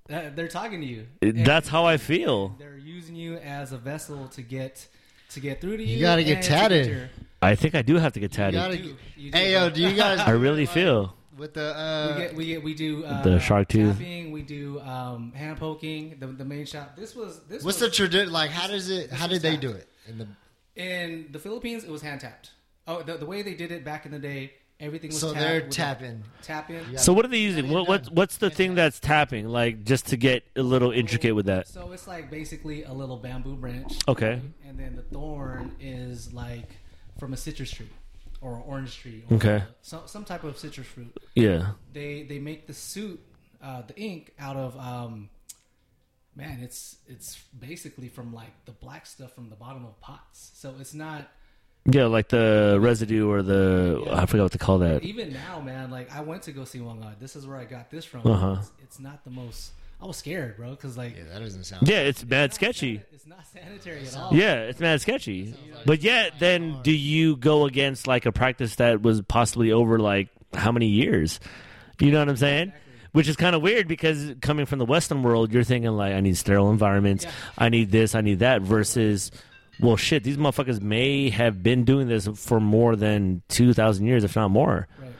they're talking to you It- That's how I feel. They're using you as a vessel to get to get through to you. You gotta get and to tatted. I think I do have to get tatted. gotta- you you Hey yo, do you guys? I really feel. with the We uh, get, we get, we do uh, The shark tooth. tapping, We do um, hand poking. The, the main shop. This was this. what's was, the tradition? Like, how does it? How did they tapped. do it? In the in the Philippines? It was hand tapped. Oh, the, the way they did it back in the day, everything was so tapped they're with a tapping. tap in. Yeah. So what are they using? What, what what's the thing that's tapping? Like just to get a little intricate with that. So it's like basically a little bamboo branch. Okay. And then the thorn is like from a citrus tree or an orange tree. Or Okay. Some some type of citrus fruit. Yeah. They they make the suit, uh, the ink out of um, man, it's it's basically from like the black stuff from the bottom of pots. So it's not Yeah, like the residue or the I forgot what to call that. even now, man. Like I went to go see Whang-Od. This is where I got this from. Uh-huh. It's, it's not the most. I was scared, bro, because like Yeah, that doesn't sound. Yeah, it's mad not sketchy. san- It's not sanitary at all. Yeah, it's mad sketchy. But yet, then do you go against like a practice that was possibly over like how many years? You know what I'm saying? Which is kind of weird because coming from the Western world, you're thinking like, I need sterile environments, Yeah. I need this, I need that. Versus, well, shit, these motherfuckers may have been doing this for more than two thousand years, if not more, Right.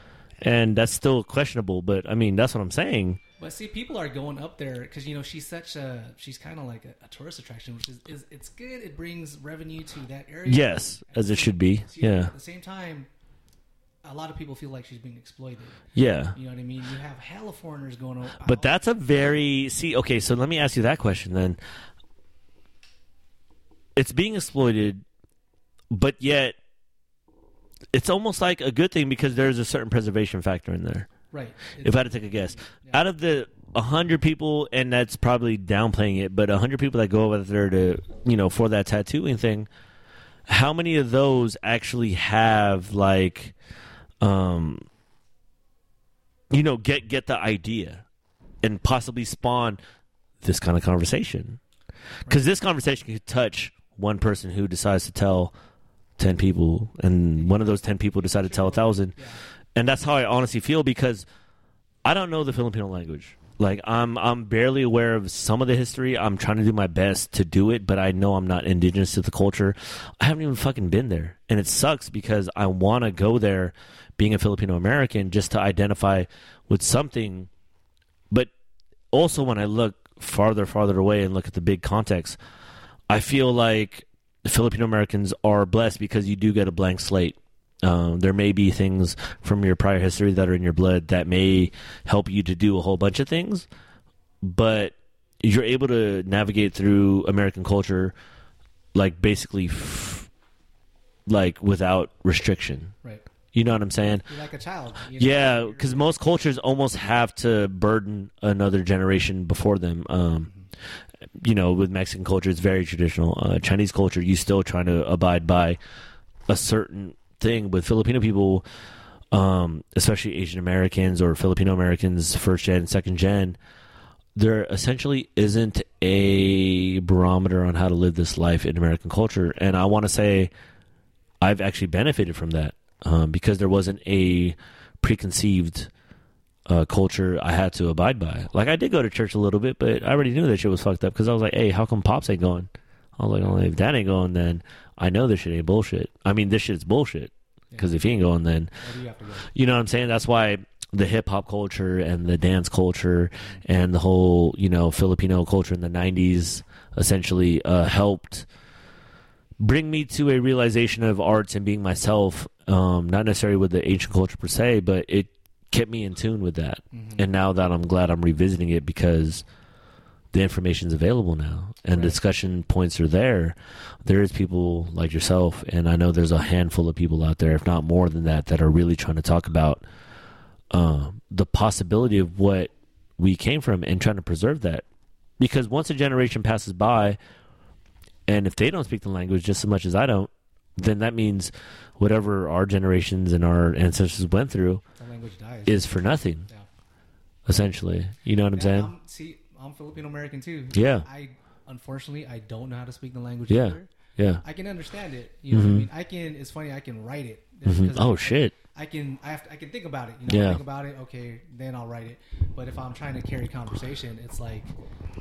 and that's still questionable. But I mean, that's what I'm saying. But see, people are going up there because you know she's such a she's kind of like a, a tourist attraction, which is, is it's good. It brings revenue to that area. Yes, as it should be. See, Yeah, At the same time, a lot of people feel like she's being exploited. yeah. You know what I mean? You have hella foreigners going over. But that's a very see. Okay, so let me ask you that question then. It's being exploited, but yet it's almost like a good thing because there's a certain preservation factor in there. right. If I had to take a guess, out of the hundred people, and that's probably downplaying it, but hundred people that go over there to you know for that tattooing thing, how many of those actually have like, um, you know, get get the idea and possibly spawn this kind of conversation? Because this conversation could touch one person who decides to tell ten people, and one of those ten people decide to tell a thousand and that's how I honestly feel because I don't know the Filipino language. Like I'm I'm barely aware of some of the history. I'm trying to do my best to do it, but I know I'm not indigenous to the culture. I haven't even fucking been there. And it sucks because I want to go there being a Filipino American just to identify with something. But also when I look farther farther away and look at the big context, I feel like Filipino Americans are blessed because you do get a blank slate. Um, there may be things from your prior history that are in your blood that may help you to do a whole bunch of things, but you're able to navigate through American culture like basically f- like without restriction. Right. You know what I'm saying? You're like a child. you know? Yeah, because most cultures almost have to burden another generation before them. Um, you know, with Mexican culture, it's very traditional. Uh, Chinese culture, you still trying to abide by a certain thing. With Filipino people, um, especially Asian Americans or Filipino Americans, first gen, second gen, there essentially isn't a barometer on how to live this life in American culture. And I want to say I've actually benefited from that um, because there wasn't a preconceived uh, culture I had to abide by. Like I did go to church a little bit, but I already knew that shit was fucked up because I was like, "Hey, how come pops ain't going?" I was like, "Well, if that ain't going, then I know this shit ain't bullshit. I mean, this shit's bullshit because if he ain't going, then you go? you know what I'm saying? That's why the hip hop culture and the dance culture and the whole, you know, Filipino culture in the 90s essentially uh, helped bring me to a realization of arts and being myself, um, not necessarily with the ancient culture per se, but it kept me in tune with that. Mm-hmm. And now that I'm glad I'm revisiting it because the information's available now and Right. discussion points are there. There is people like yourself, and I know there's a handful of people out there, if not more than that, that are really trying to talk about um, the possibility of what we came from and trying to preserve that. Because once a generation passes by, and if they don't speak the language just as much as I don't, then that means whatever our generations and our ancestors went through language dies. is for nothing, Yeah. essentially. You know what I'm saying? I'm, see, I'm Filipino American too. Yeah. I unfortunately I don't know how to speak the language Yeah. either. Yeah. I can understand it. You know what I mean? I can. It's funny. I can write it. Mhm. Oh I, shit! I can. I have. To, I can think about it. You know, Yeah. think about it. Okay, then I'll write it. But if I'm trying to carry conversation, it's like,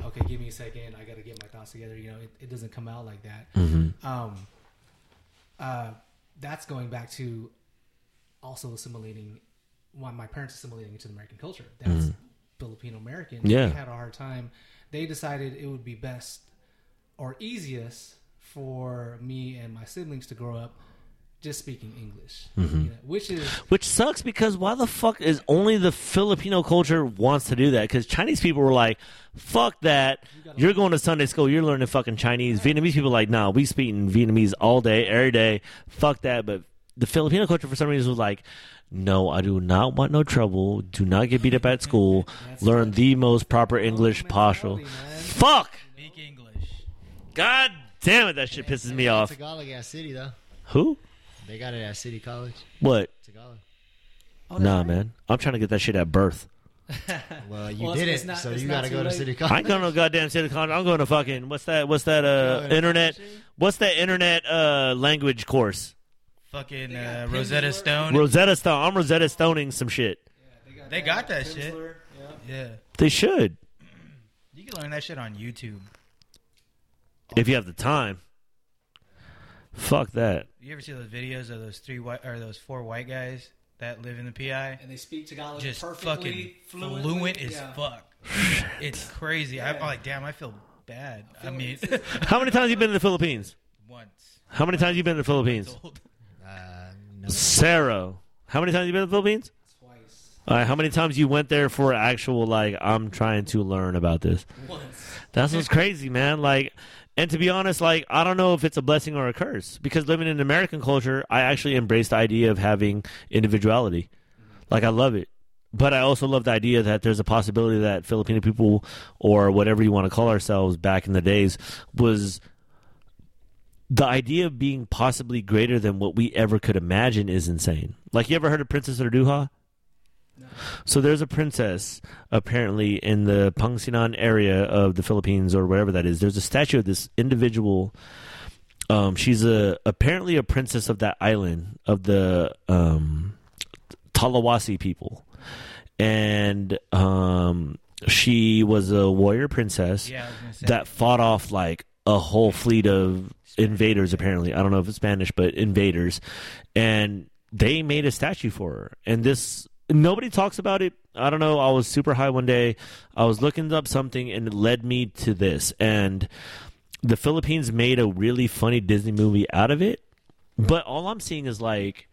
okay, give me a second. I got to get my thoughts together. You know, it, it doesn't come out like that. Mm-hmm. Um, uh, that's going back to also assimilating. Why my parents assimilating into the American culture. That's Filipino American. Yeah. they had a hard time. They decided it would be best or easiest for me and my siblings to grow up just speaking English, Mm-hmm. you know, which is Which sucks because why the fuck is only the Filipino culture wants to do that? Because Chinese people were like, "Fuck that! You're going to Sunday school. You're learning fucking Chinese." Vietnamese people are like, "Nah, we speak in Vietnamese all day, every day. Fuck that!" But the Filipino culture for some reason was like, no, I do not want no trouble. Do not get beat up at school. Learn the most proper English possible. Fuck. Speak English. God damn it, that shit pisses me off. Tagalog at City though. Who? They got it at City College. What? Tagalog. Oh, Nah, man. I'm trying to get that shit at birth. Well, you Well, it's- did it's it, not- so it's you not gotta too go to late. City I College. ain't going to goddamn City College. I'm going to fucking what's that? What's that? Uh, internet? What's that internet uh language course? Fucking uh, Rosetta Stone. Rosetta Stone. I'm Rosetta Stoning some shit. They got that shit. Yeah. yeah. They should You can learn that shit on YouTube. if you have the time. Fuck that. You ever see those videos of those three white or those four white guys that live in the PI? And they speak Tagalog Just perfectly, fucking fluently. fluent as yeah. fuck. It's crazy. I'm like, damn, I feel bad. I mean, How many times you been to the Philippines? once. How many times you been to the Philippines? Old. Uh, no. Sarah. How many times have you been to the Philippines? Twice. All right, how many times you went there for actual like I'm trying to learn about this? Once. That's what's crazy, man. Like, and to be honest, like I don't know if it's a blessing or a curse because living in American culture, I actually embrace the idea of having individuality. Like I love it, but I also love the idea that there's a possibility that Filipino people or whatever you want to call ourselves back in the days was the idea of being possibly greater than what we ever could imagine is insane. Like you ever heard of Princess Urduja? So there's a princess apparently in the Pangasinan area of the Philippines or wherever that is. There's a statue of this individual. Um, she's a apparently a princess of that island of the um, Talawasi people, and um, she was a warrior princess Yeah, I was gonna say. that fought off like a whole fleet of invaders apparently. I don't know if it's spanish but invaders. And they made a statue for her. And this nobody talks about it. I don't know. I was super high one day. I was looking up something and it led me to this. And the philippines made a really funny disney movie out of it. But all i'm seeing is like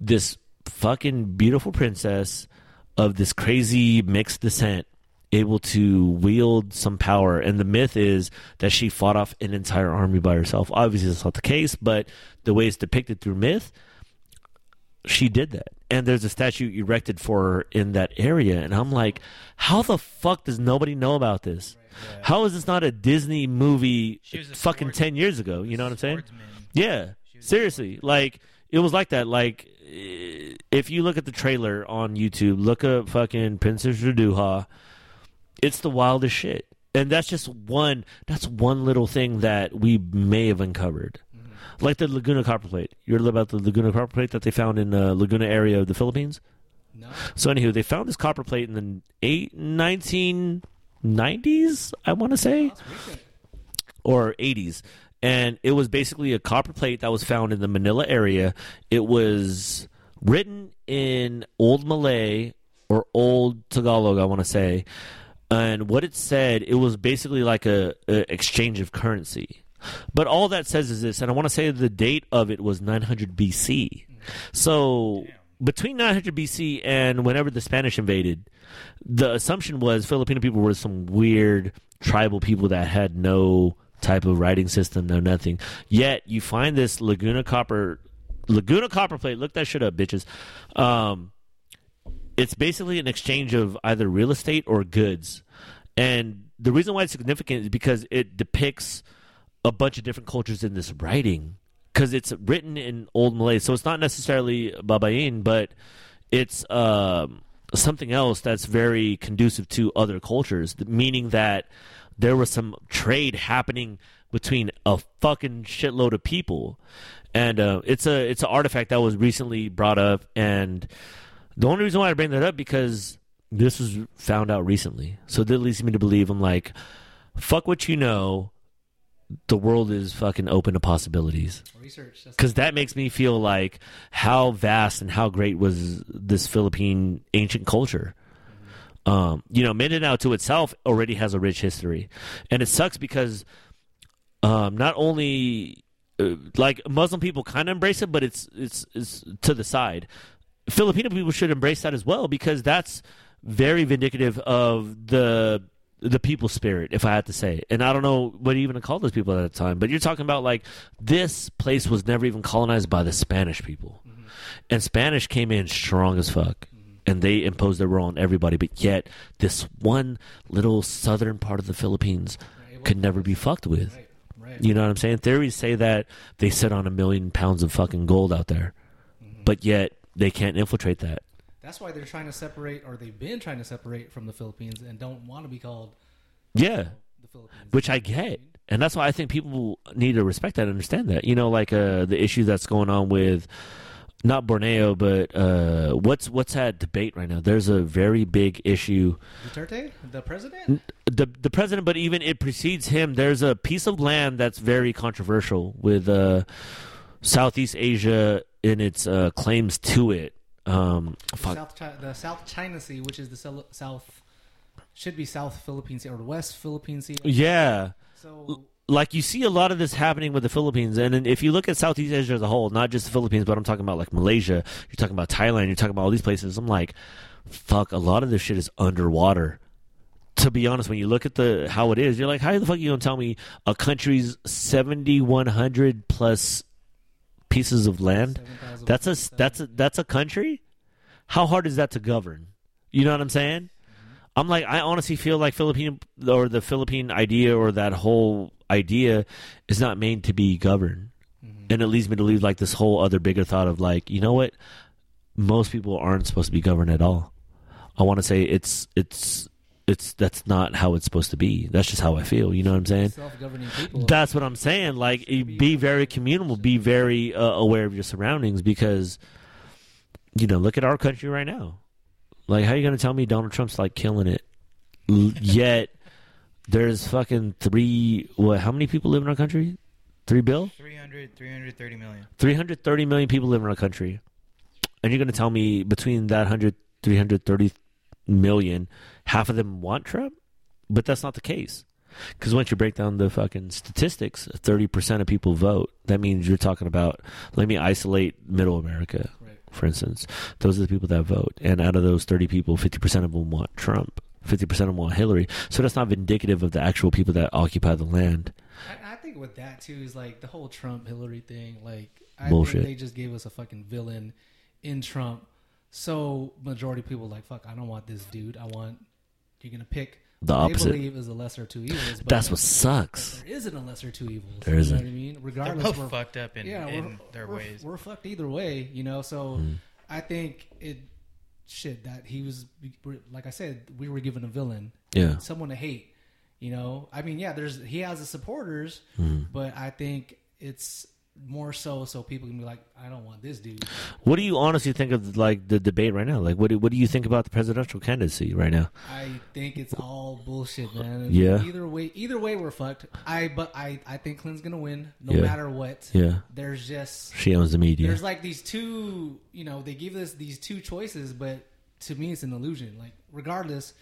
this fucking beautiful princess of this crazy mixed descent able to wield some power. And the myth is that she fought off an entire army by herself. Obviously that's not the case but the way it's depicted through myth she did that. And there's a statue erected for her in that area. And i'm like how the fuck does nobody know about this? How is this not a disney movie She was a fucking sports- 10 years ago? You know what i'm saying? Swordsman. yeah, seriously. Like it was like that. Like if you look at the trailer on YouTube, look up fucking Princess Urduja. It's the wildest shit, and that's just one. That's one little thing that we may have uncovered. Mm-hmm. Like the Laguna copper plate. You heard about the Laguna copper plate that they found in the Laguna area of the Philippines? No. So, anywho, they found this copper plate in the eight, 1990s, I want to say or 80s and it was basically a copper plate that was found in the Manila area it was written in old Malay or old Tagalog I want to say and what it said it was basically like a, a exchange of currency but all that says is this and I want to say the date of it was 900 BC so between 900 BC and whenever the Spanish invaded the assumption was Filipino people were some weird tribal people that had no type of writing system, no nothing. Yet you find this Laguna Copper Laguna Copper Plate. Look that shit up, bitches. Um, it's basically an exchange of either real estate or goods, and the reason why it's significant is because it depicts a bunch of different cultures in this writing because it's written in Old Malay, so it's not necessarily Baybayin, but it's um, something else that's very conducive to other cultures, meaning that there was some trade happening between a fucking shitload of people, and uh, it's a it's an artifact that was recently brought up, and the only reason why I bring that up because this was found out recently, so that leads me to believe I'm like, fuck what you know. The world is fucking open to possibilities Research. Because that makes me feel like how vast and how great was this Philippine ancient culture. Um, you know, Mindanao to itself already has a rich history, and it sucks because um, not only uh, like Muslim people kind of embrace it, but it's it's it's to the side. Filipino people should embrace that as well because that's very vindicative of the the people spirit, if I had to say. And I don't know what even to call those people at the time, but you're talking about like this place was never even colonized by the Spanish people. And Spanish came in strong as fuck. And they imposed their rule on everybody, but yet this one little southern part of the Philippines Right, could never be fucked with. Right, right. You know what I'm saying? Theories say that they sit on a million pounds of fucking gold out there, Mm-hmm. but yet they can't infiltrate that. That's why they're trying to separate, or they've been trying to separate from the Philippines, and don't want to be called Yeah, the Philippines. which I get, and that's why I think people need to respect that, and understand that. You know, like uh, the issue that's going on with not Borneo, but uh, what's what's that debate right now? There's a very big issue. Duterte, the president. The the president, but even it precedes him. There's a piece of land that's very controversial with uh, Southeast Asia in its uh, claims to it. Um, fuck. South Chi- the South China Sea, which is the South, should be South Philippine Sea or the West Philippine Sea. Yeah. So like you see a lot of this happening with the Philippines, and then if you look at Southeast Asia as a whole, not just the Philippines, but I'm talking about like Malaysia, you're talking about Thailand, you're talking about all these places. I'm like, fuck, a lot of this shit is underwater. To be honest, when you look at the how it is, you're like, how the fuck are you gonna tell me a country's 7,100 plus pieces of land? That's a that's a that's a country. How hard is that to govern? You know what I'm saying? I'm like, I honestly feel like Philippine or the Philippine idea or that whole idea is not made to be governed, and it leads me to leave like this whole other bigger thought of like, you know what? Most people aren't supposed to be governed at all. I want to say it's it's it's that's not how it's supposed to be. That's just how I feel. You know what I'm saying? self-governing people. That's what I'm saying. Like, you be very communal, be very uh, aware of your surroundings because, you know, look at our country right now. Like, how you going to tell me Donald Trump's like killing it? Yet, there's fucking three, what, how many people live in our country? Three bill? 300, 330 million. 330 million people live in our country. And you're going to tell me between that 100, 330 million, half of them want Trump? But that's not the case. Because once you break down the fucking statistics, 30% of people vote. That means you're talking about, let me isolate middle America, Right. for instance. Those are the people that vote. And out of those 30 people, 50% of them want Trump. 50% of them want Hillary. So that's not vindicative of the actual people that occupy the land. I, I think with that too is like the whole Trump Hillary thing. Like I Bullshit. think they just gave us a fucking villain in Trump. So majority of people like fuck. I don't want this dude. I want you're gonna pick The what opposite. They believe is a lesser of two evils. But That's what sucks. there isn't a lesser of two evils. There You isn't. know what I mean? They're Regardless, both we're, fucked up in, yeah, in we're, their we're, ways. We're fucked either way, you know. So Mm. I think it shit that he was like I said, we were given a villain, Yeah. someone to hate. You know, I mean, yeah, there's he has the supporters, Mm-hmm. but I think it's more so so people can be like, I don't want this dude. What do you honestly think of like the debate right now? Like, what do, what do you think about the presidential candidacy right now? I think it's all bullshit, man. Yeah. Either way, either way, we're fucked. I but I I think Clinton's gonna win no Yeah. matter what. Yeah, There's just she owns the media. there's like these two you know they give us these two choices but to me it's an illusion like regardless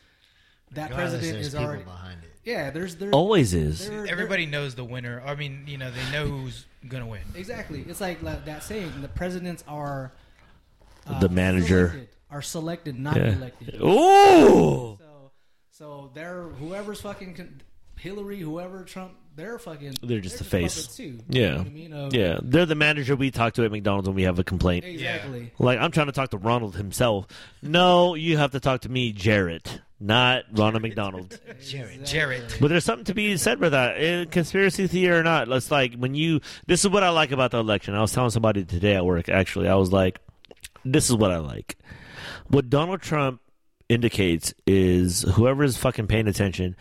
that Regardless, president there's is people already behind it. yeah there's there Always is. there- there- Everybody knows the winner. I mean, you know, they know who's gonna win. exactly it's like, like that saying the presidents are uh, The manager. selected, are selected not Yeah. elected Ooh. so so they're whoever's fucking con- Hillary whoever Trump they're fucking They're just the face. puppets too You Yeah. know I mean? Of- Yeah, they're the manager we talk to at McDonald's when we have a complaint. exactly Like I'm trying to talk to Ronald himself. No, you have to talk to me, Jarrett, not Ronald McDonald. Exactly. Jarrett. But there's something to be said for that. Eh, conspiracy theory or not, let's like when you. This is what I like about the election. I was telling somebody today at work. Actually, I was like, "This is what I like." What Donald Trump indicates is whoever is fucking paying attention.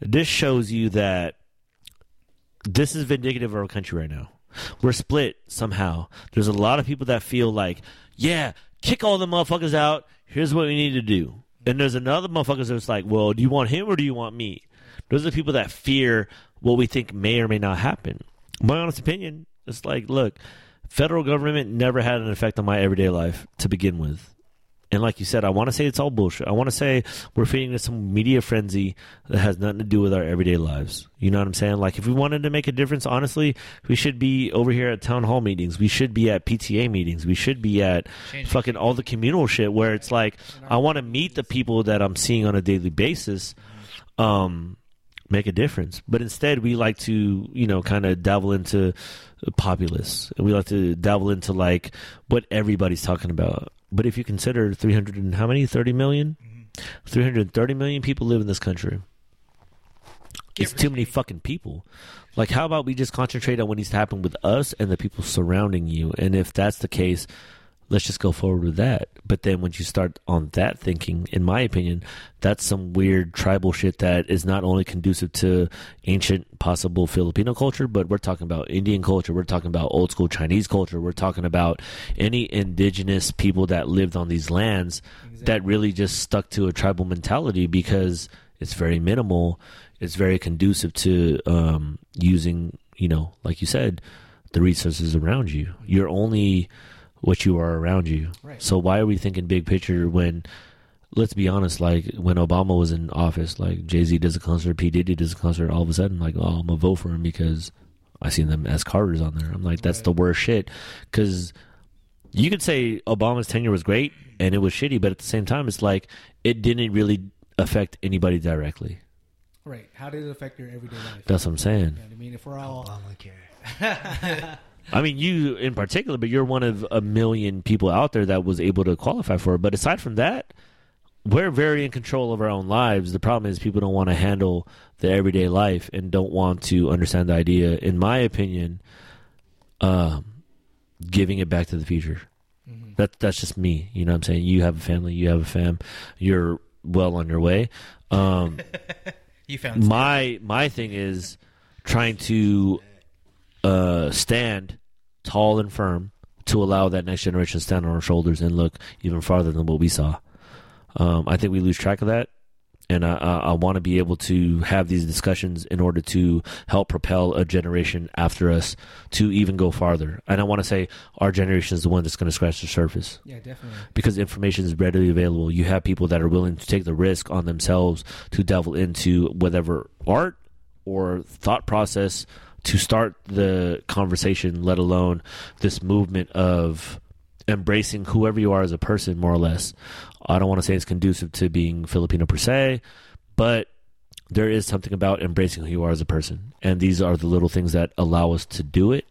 This shows you that this is vindicative of our country right now. We're split somehow. There's a lot of people that feel like, yeah, kick all the motherfuckers out. Here's what we need to do. And there's another motherfuckers that's like, well, do you want him or do you want me? Those are the people that fear what we think may or may not happen. My honest opinion, it's like, look, federal government never had an effect on my everyday life to begin with. And like you said, I want to say it's all bullshit. I want to say we're feeding into some media frenzy that has nothing to do with our everyday lives. You know what I'm saying? Like, if we wanted to make a difference, honestly, we should be over here at town hall meetings. We should be at PTA meetings. We should be at Change fucking all the communal shit where it's like, I want to meet the people that I'm seeing on a daily basis. um, make a difference. But instead, we like to, you know, kind of dabble into populace. We like to dabble into like what everybody's talking about. But if you consider 300 and how many? 30 million? 330 million people live in this country. It's too many fucking people. Like, how about we just concentrate on what needs to happen with us and the people surrounding you? And if that's the case, let's just go forward with that. But then once you start on that thinking, in my opinion, that's some weird tribal shit that is not only conducive to ancient possible Filipino culture, but we're talking about Indian culture, we're talking about old school Chinese culture, we're talking about any indigenous people that lived on these lands that really just stuck to a tribal mentality because it's very minimal, it's very conducive to um, using, you know, like you said, the resources around you. You're only what you are around you. Right. So why are we thinking big picture when let's be honest, like when Obama was in office, like Jay Z does a concert, P. Diddy does a concert, all of a sudden like, oh, I'm gonna vote for him because I seen them as Carters on there. I'm like, that's Right. the worst shit. Cause you could say Obama's tenure was great and it was shitty, but at the same time, it's like it didn't really affect anybody directly. Right. How did it affect your everyday life? That's what I'm saying. You know what I mean? If we're all Obamacare. I mean, you in particular, but you're one of a million people out there that was able to qualify for it. But aside from that, we're very in control of our own lives. The problem is people don't want to handle the everyday life and don't want to understand the idea. In my opinion, um, giving it back to the future. Mhm. That that's just me. You know what I'm saying? You have a family, you have a fam, you're well on your way. Um, You found my my thing is trying to uh, stand tall and firm to allow that next generation to stand on our shoulders and look even farther than what we saw. Um, I think we lose track of that, and I, I, I want to be able to have these discussions in order to help propel a generation after us to even go farther. And I want to say our generation is the one that's going to scratch the surface yeah, definitely. because information is readily available. You have people that are willing to take the risk on themselves to delve into whatever art or thought process to start the conversation, let alone this movement of embracing whoever you are as a person, more or less. I don't want to say it's conducive to being Filipino per se, but there is something about embracing who you are as a person. And these are the little things that allow us to do it.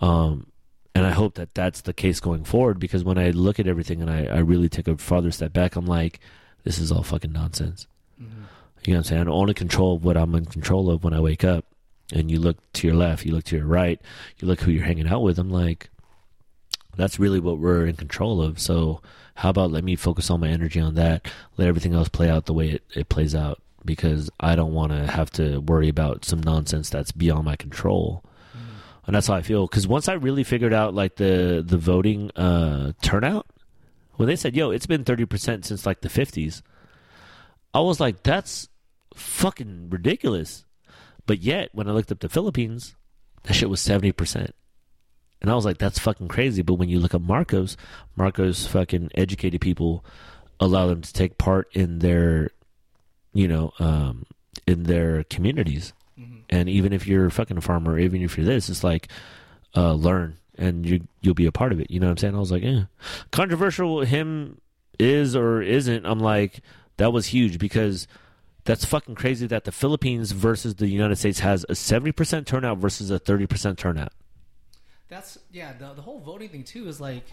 Um, and I hope that that's the case going forward because when I look at everything and I, I really take a farther step back, I'm like, this is all fucking nonsense. Mhm. You know what I'm saying? I only control what I'm in control of when I wake up. And you look to your left, you look to your right, you look who you're hanging out with. I'm like, that's really what we're in control of. So how about let me focus all my energy on that, let everything else play out the way it, it plays out because I don't want to have to worry about some nonsense that's beyond my control. And that's how I feel. Because once I really figured out like the the voting uh, turnout, when they said, "Yo, it's been thirty percent since like the '50s," I was like, "That's fucking ridiculous." But yet, when I looked up the Philippines, that shit was seventy percent, and I was like, "That's fucking crazy." But when you look up Marcos, Marcos fucking educated people, allow them to take part in their, you know, um, in their communities. Mhm. And even if you're fucking a fucking farmer, even if you're this, it's like uh, learn and you you'll be a part of it. You know what I'm saying? I was like, controversial him is or isn't. I'm like that was huge because that's fucking crazy that the Philippines versus the United States has a 70% turnout versus a 30% turnout. That's yeah. The the whole voting thing too is like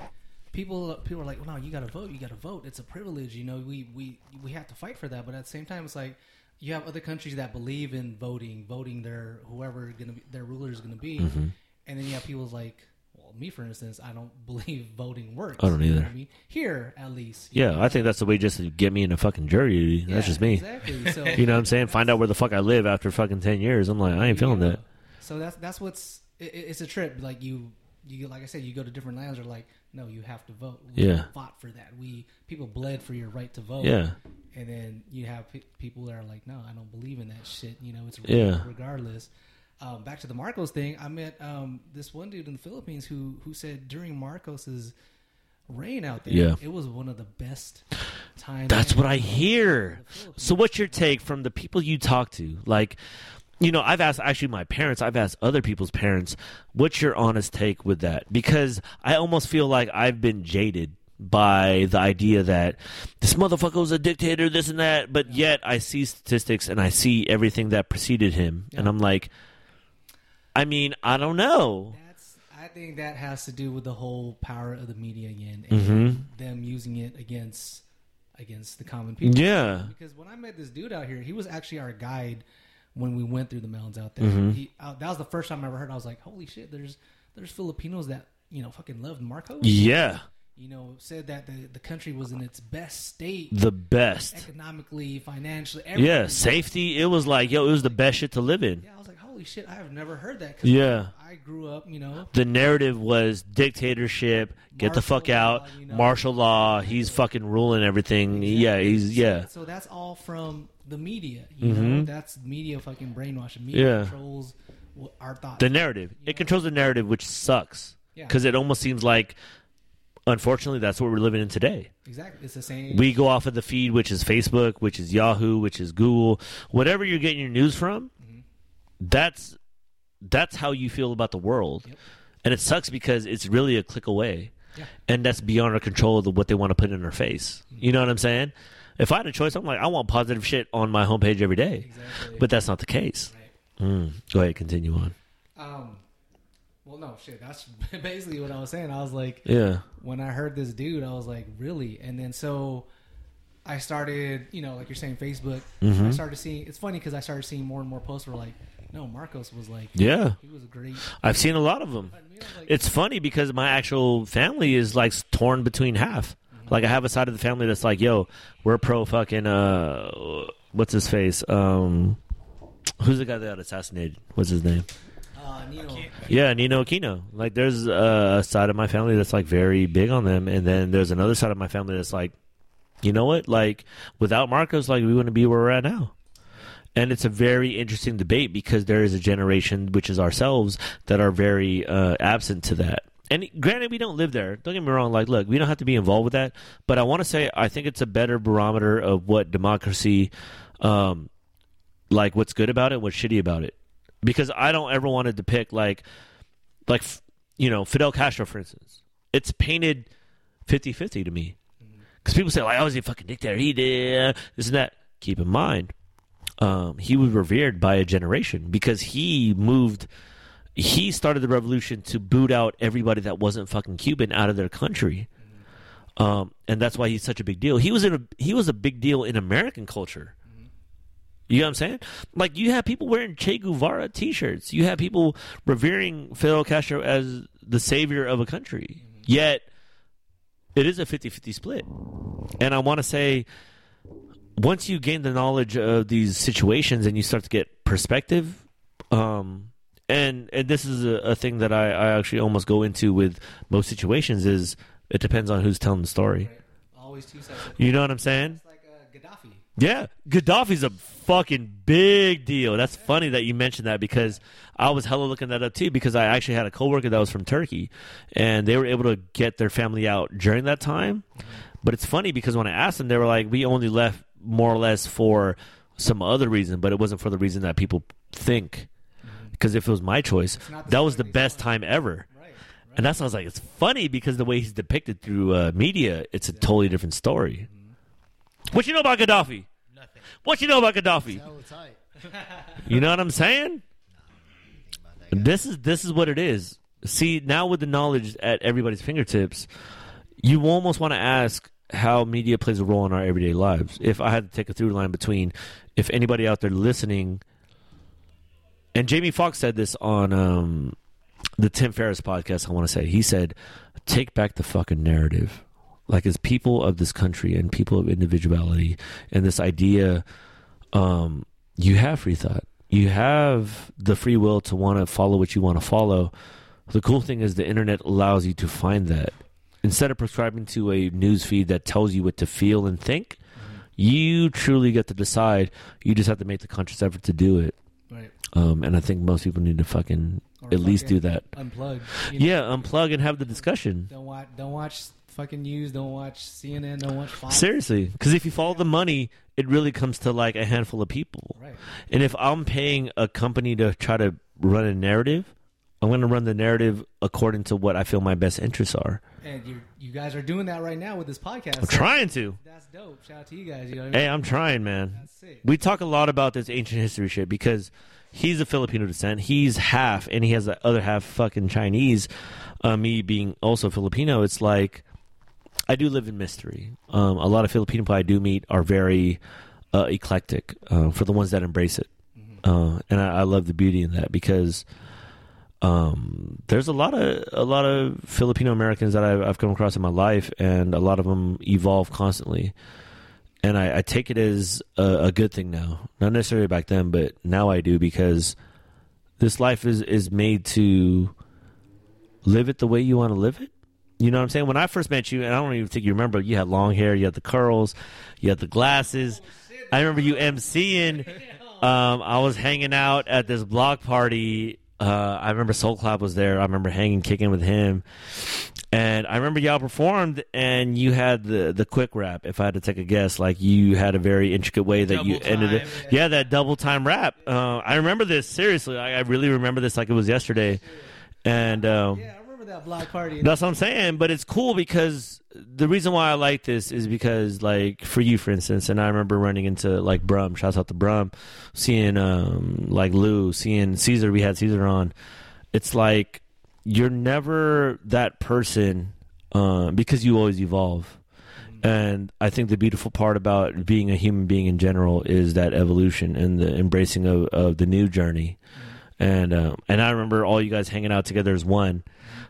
people people are like, well, no, you got to vote. You got to vote. It's a privilege. You know, we we we have to fight for that. But at the same time, it's like you have other countries that believe in voting, voting their whoever gonna be, their ruler is going to be, Mm-hmm. and then you have people like. Me, for instance, I don't believe voting works. I don't You know either. I mean, here at least. Yeah, know? I think that's the way just to get me in a fucking jury duty. That's Yeah, just me. Exactly. So You know what I'm saying? Find out where the fuck I live after fucking 10 years. I'm like, I ain't feeling Yeah. that. So that's that's what's it- it's a trip. Like you, you like I said, you go to different lands. Are like, no, you have to vote. We Yeah. fought for that. We people bled for your right to vote. Yeah. and then you have pe- people that are like, no, I don't believe in that shit. You know, it's Yeah. regardless. Um, back to the Marcos thing. I met um, this one dude in the Philippines who who said during Marcos's reign out there, Yeah. it was one of the best times. That's what I hear. So, what's your take from the people you talk to? Like, you know, I've asked actually my parents, I've asked other people's parents, what's your honest take with that? Because I almost feel like I've been jaded by the idea that this motherfucker was a dictator, this and that. But yet, I see statistics and I see everything that preceded him, and I'm like, I mean, I don't know. That's. I think that has to do with the whole power of the media again, and Mm-hmm. them using it against against the common people. Yeah, Because when I met this dude out here, he was actually our guide when we went through the mountains out there. Mm-hmm. He, uh, that was the first time I ever heard. I was like, "Holy shit!" There's there's Filipinos that you know fucking loved Marcos. yeah, You know, said that the the country was in its best state, the best. economically, financially. Yeah, safety. It was like, yo, it was the best shit to live in. Yeah, I was like, "Holy shit!" I have never heard that. 'cause Yeah. I grew up, you know, The narrative was dictatorship. Get the fuck out. law, you know. Martial law. He's fucking ruling everything. Yeah, he's yeah. So that's all from the media. You know, that's media fucking brainwashing. Media Mm-hmm. Yeah. controls our thoughts. The narrative. It controls the narrative, which sucks. Yeah. Because it almost seems like, unfortunately, that's what we're living in today. exactly. It's the same. We go off of the feed, which is Facebook, which is Yahoo, which is Google, whatever you're getting your news from. That's that's how you feel about the world, Yep. and it sucks because it's really a click away, Yeah. and that's beyond our control of the, what they want to put in our face. You know what I'm saying? If I had a choice, I'm like, I want positive shit on my homepage every day, Exactly. but that's not the case. Right. Mm. Go ahead, continue on. Um. Well, no shit. That's basically what I was saying. I was like, Yeah, when I heard this dude, I was like, really? And then so I started, you know, like you're saying, Facebook. Mm-hmm. I started seeing. It's funny because I started seeing more and more posts where like, no, Marcos was like, yeah. he was great. I've seen a lot of them. I mean, I was like, It's funny because my actual family is like torn between half. Like I have a side of the family that's like, "Yo, we're pro fucking uh, what's his face? Um, who's the guy that got assassinated? What's his name? uh, Ninoy. Yeah, Ninoy Aquino. Like, there's a side of my family that's like very big on them, and then there's another side of my family that's like, you know what? Like, without Marcos, like we wouldn't be where we're at now. And it's a very interesting debate because there is a generation, which is ourselves, that are very uh, absent to that. And granted, we don't live there. Don't get me wrong. Like, look, we don't have to be involved with that. But I want to say, I think it's a better barometer of what democracy, um, like what's good about it, what's shitty about it. Because I don't ever want to depict like, like you know, Fidel Castro, for instance. It's painted 50-50 to me. Because people say, like, oh, he a fucking dictator? He did this and that. Keep in mind, um, he was revered by a generation because he moved. He started the revolution to boot out everybody that wasn't fucking Cuban out of their country, um, and that's why he's such a big deal. He was in a he was a big deal in American culture. You know what I'm saying? Like you have people wearing Che Guevara T-shirts. You have people revering Fidel Castro as the savior of a country. Yet it is a 50-50 split. And I want to say once you gain the knowledge of these situations and you start to get perspective um and and this is a, a thing that I, I actually almost go into with most situations is it depends on who's telling the story. Always two sides. You know what I'm saying? It's like uh, Gaddafi. Yeah, Gaddafi's a fucking big deal. That's funny that you mentioned that because I was hella looking that up too because I actually had a coworker that was from Turkey and they were able to get their family out during that time. But it's funny because when I asked them, they were like, "We only left more or less for some other reason, but it wasn't for the reason that people think." Because if it was my choice, that was the best time ever. Right. And that's why I was like, it's funny because the way he's depicted through uh, media, it's a totally different story. What you know about Gaddafi? Nothing. What you know about Gaddafi? You know what I'm saying? This is this is what it is. See, now with the knowledge at everybody's fingertips, you almost want to ask how media plays a role in our everyday lives. If I had to take a through line between if anybody out there listening and Jamie Foxx said this on um, the Tim Ferriss podcast, I want to say. He said, take back the fucking narrative. Like, as people of this country and people of individuality and this idea, um, you have free thought. You have the free will to want to follow what you want to follow. The cool thing is the internet allows you to find that. Instead of prescribing to a news feed that tells you what to feel and think, you truly get to decide. You just have to make the conscious effort to do it. Right. Um, and I think most people need to fucking Or at least do that. Unplug. you know? Yeah, unplug and have the discussion. Don't watch. Don't watch fucking news. Don't watch CNN. Don't watch Fox. Seriously, because if you follow the money, it really comes to like a handful of people. Right. And if I'm paying a company to try to run a narrative, I'm going to run the narrative according to what I feel my best interests are. And you you guys are doing that right now with this podcast. I'm trying to. That's dope. Shout out to you guys. You know I mean? Hey, I'm trying, man. We talk a lot about this ancient history shit because he's of Filipino descent. He's half, and he has the other half fucking Chinese. Uh, me being also Filipino, it's like I do live in mystery. Um, a lot of Filipino people I do meet are very uh, eclectic uh, for the ones that embrace it, uh, and I, I love the beauty in that because um, there's a lot of a lot of Filipino Americans that I've, I've come across in my life, and a lot of them evolve constantly. And I, I take it as a, a good thing now, not necessarily back then, but now I do because this life is is made to live it the way you want to live it. You know what I'm saying? When I first met you, and I don't even think you remember, you had long hair, you had the curls, you had the glasses. I remember you emceeing. Um, I was hanging out at this block party. Uh, I remember Soul Clap was there. I remember hanging, kicking with him. And I remember y'all performed, and you had the the quick rap. If I had to take a guess, like you had a very intricate way that you Double ended it. time. Yeah, that double time rap. Uh, I remember this seriously. I, I really remember this like it was yesterday. And um, Yeah, I remember that block party. that's what I'm saying. But it's cool because the reason why I like this is because, like, for you, for instance, and I remember running into like Brum. Shouts out to Brum, seeing um like Lou, seeing Caesar. We had Caesar on. It's like you're never that person uh, because you always evolve. And I think the beautiful part about being a human being in general is that evolution and the embracing of, of the new journey. And um, and I remember all you guys hanging out together as one,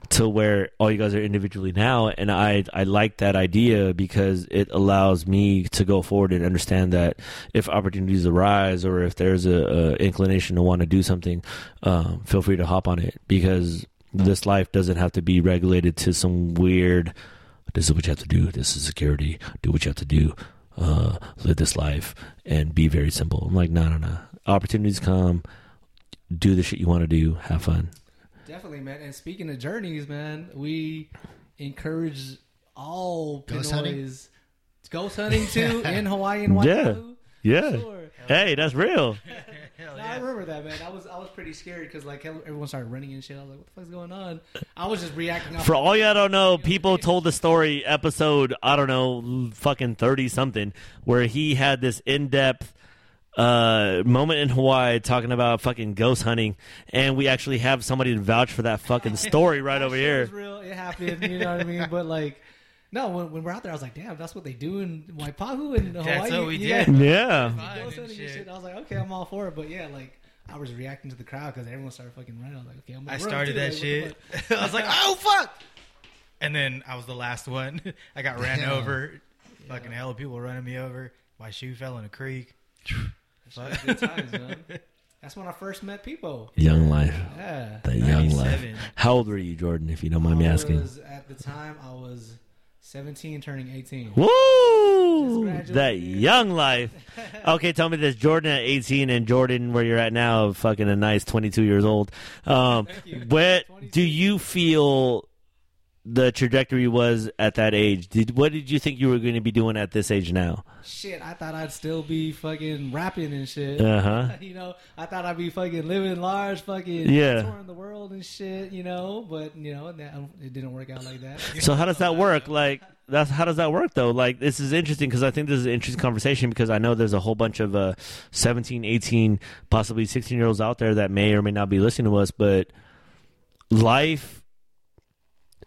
to where all you guys are individually now. And I I like that idea because it allows me to go forward and understand that if opportunities arise or if there's a, a inclination to want to do something, um, feel free to hop on it because this life doesn't have to be regulated to some weird. This is what you have to do. This is security. Do what you have to do. Uh, live this life and be very simple. I'm like, no, no, no. Opportunities come. Do the shit you want to do. Have fun. Definitely, man. And speaking of journeys, man, we encourage all Ghost hunting? Ghost hunting too in Hawaii and Yeah. Yeah. Sure. Hey, that's real. No, I remember that, man. I was I was pretty scared because like everyone started running and shit. I was like, "What the fuck's going on?" I was just reacting. Off For all y'all don't know, people told the story episode, I don't know, fucking 30 something, where he had this in depth uh, moment in Hawaii talking about fucking ghost hunting. And we actually have somebody to vouch for that fucking story right over shit here. was real. It happened. You know what I mean? But like, no, when, when we're out there, I was like, "Damn, that's what they do in Waipahu and Hawaii." That's what we yeah. did. Yeah. Fine Ghost hunting shit. shit. I was like, okay, I'm all for it. But yeah, like I was reacting to the crowd because everyone started fucking running. I was like, okay, I'm gonna I started that Like, shit. I was like, oh fuck! And then I was the last one. I got ran Yeah. over. Fucking hell of people running me over. My shoe fell in a creek. Shit, Good times, man. That's when I first met people. Young life. Yeah. The young life. How old were you, Jordan, if you don't mind me asking? was, at the time, I was 17, turning 18. Woo! That young life. Okay, tell me this. Jordan at 18 and Jordan, where you're at now, fucking a nice 22 years old. Um, you. what 22. do you feel the trajectory was at that age? Did What did you think you were going to be doing at this age now? Shit, I thought I'd still be fucking rapping and shit. Uh-huh. you know, I thought I'd be fucking living large, fucking Yeah. touring the world and shit. You know, but you know, that, it didn't work out like that. So how does that work? Like that's how does that work though? Like this is interesting because I think this is an interesting conversation because I know there's a whole bunch of uh, 17, 18, possibly 16 year olds out there that may or may not be listening to us, but life,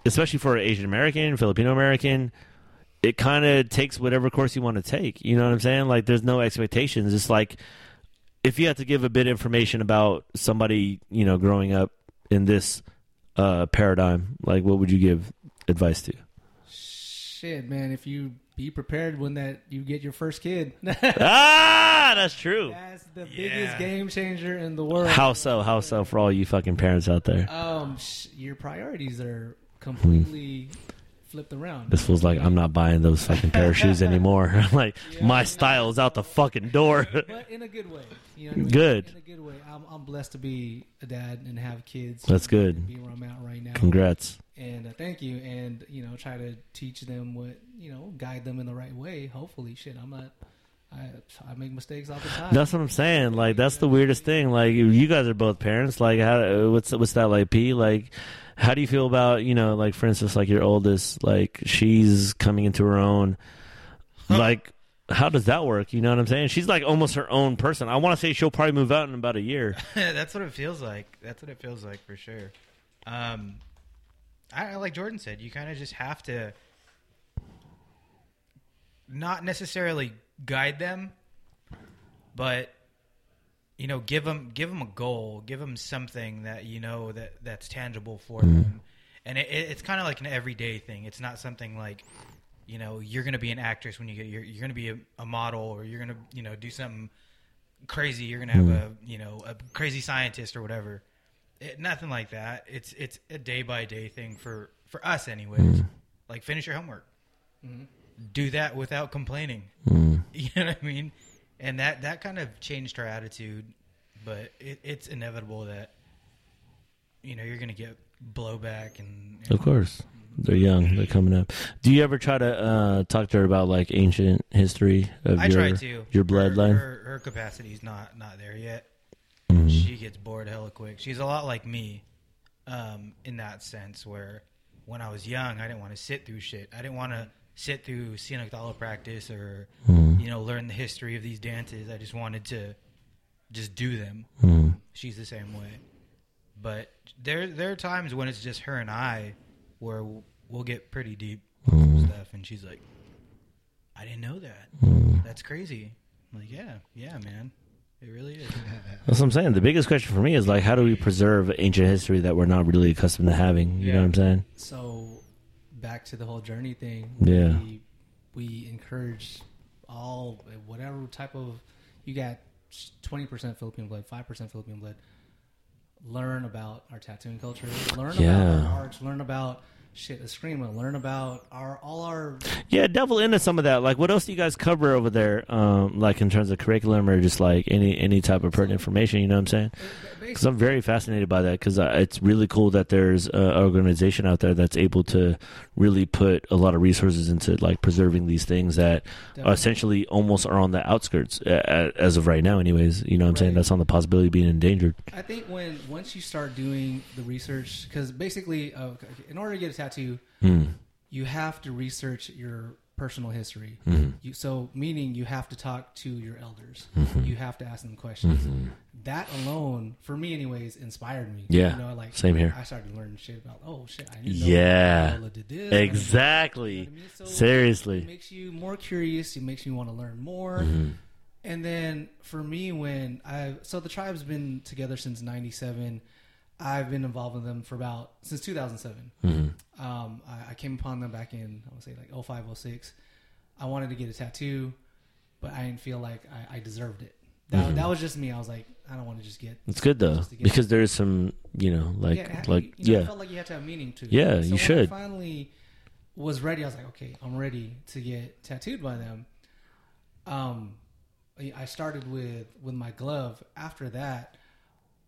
especially for an Asian American, Filipino American, it kind of takes whatever course you want to take. You know what I'm saying? Like there's no expectations. It's like if you had to give a bit of information about somebody, you know, growing up in this uh, paradigm, like what would you give advice to? Shit, man, if you be prepared when that you get your first kid, ah, that's true. that's the Yeah. biggest game changer in the world. How so? How so? For all you fucking parents out there, Um, sh- your priorities are completely flipped around. this feels like I'm not buying those fucking pair of shoes anymore. like Yeah, my style is out the fucking door. but in a good way. You know I mean? Good. In a good way. I'm, I'm blessed to be a dad and have kids. That's good. Be where I'm at right now. Congrats. And uh, thank you. And you know, try to teach them what you know, guide them in the right way. Hopefully, shit. I'm not. I I make mistakes all the time. That's what I'm saying. Like that's the weirdest thing. Like you guys are both parents. Like how what's what's that like? P like how do you feel about you know like for instance like your oldest like she's coming into her own like how does that work? You know what I'm saying? She's like almost her own person. I want to say she'll probably move out in about a year. That's what it feels like. That's what it feels like for sure. Um, I like Jordan said, you kind of just have to not necessarily guide them, but you know, give them give them a goal, give them something that you know that that's tangible for them, mm-hmm. and it, it, it's kind of like an everyday thing. It's not something like you know you're going to be an actress when you get you're, you're going to be a, a model or you're going to you know do something crazy. You're going to have mm-hmm. a you know a crazy scientist or whatever. It, nothing like that. It's it's a day by day thing for for us, anyways. Mm-hmm. Like finish your homework. Do that without complaining. You know what I mean? And that that kind of changed our attitude, but it, it's inevitable that you know you're going to get blowback and, Of course, they're young. They're coming up. Do you ever try to uh, talk to her about like ancient history of I your try to. your Her- bloodline? Her, her, capacity's not not there yet. Mm-hmm. She gets bored hella quick. She's a lot like me, um, in that sense. Where when I was young, I didn't want to sit through shit. I didn't want to sit through scenic dollar practice or Mm-hmm. you know learn the history of these dances. I just wanted to just do them. Mm-hmm. She's the same way. But there there are times when it's just her and I where we'll get pretty deep Mm-hmm. stuff, and she's like, "I didn't know that. Mm-hmm. That's crazy." I'm like, yeah, yeah, man, it really is. That's what I'm saying. The biggest question for me is like, how do we preserve ancient history that we're not really accustomed to having? You know what I'm saying? So back to the whole journey thing. Yeah. We, we encourage all whatever type of you got twenty percent Philippine blood, five percent Philippine blood. Learn about our tattooing culture. Learn Yeah. about our arts. Learn about shit, Eskrima. Learn about our all our Yeah, devil into some of that. Like, what else do you guys cover over there? Um, like in terms of curriculum or just like any any type of pertinent information. You know what I'm saying? Because I'm very fascinated by that. Because uh, it's really cool that there's an organization out there that's able to really put a lot of resources into like preserving these things that Definitely. essentially almost are on the outskirts as of right now. Anyways, you know what I'm saying? That's on the possibility of being endangered. I think when once you start doing the research, because basically, uh, in order to get a tattoo, Hmm. you have to research your personal history. Mm-hmm. You, so, meaning you have to talk to your elders. Mm-hmm. You have to ask them questions. That alone, for me, anyways, inspired me. Yeah, you know, like same here. I started learning shit about. Oh shit, I didn't Yeah. Did this. Exactly. I mean? So It Seriously. makes you more curious. It makes you want to learn more. Mm-hmm. And then for me, when I so the tribe's been together since '97, I've been involved with them for about since 2007. Mm-hmm. Um, I, I came upon them back in I would say like 05, 06. I wanted to get a tattoo, but I didn't feel like I, I deserved it. That, Mm-hmm. that was just me. I was like, I don't want to just get. It's good though Just to get- because there's some, you know, like yeah, like you know, I yeah, felt like you had to have meaning to it. Yeah, So you should. I finally was ready. I was like, okay, I'm ready to get tattooed by them. Um, I- I started with with my glove. After that,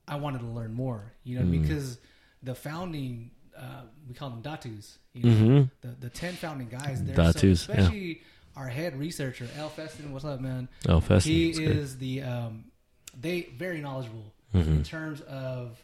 I wanted to learn more. You know, Mm. because the founding, uh, we call them datus. You know, Mhm. the the ten founding guys. They're Datus, so, yeah. especially our head researcher, Al Feston. What's up, man? oh, fest. he it's good. is the um, they very knowledgeable Mm-hmm. in terms of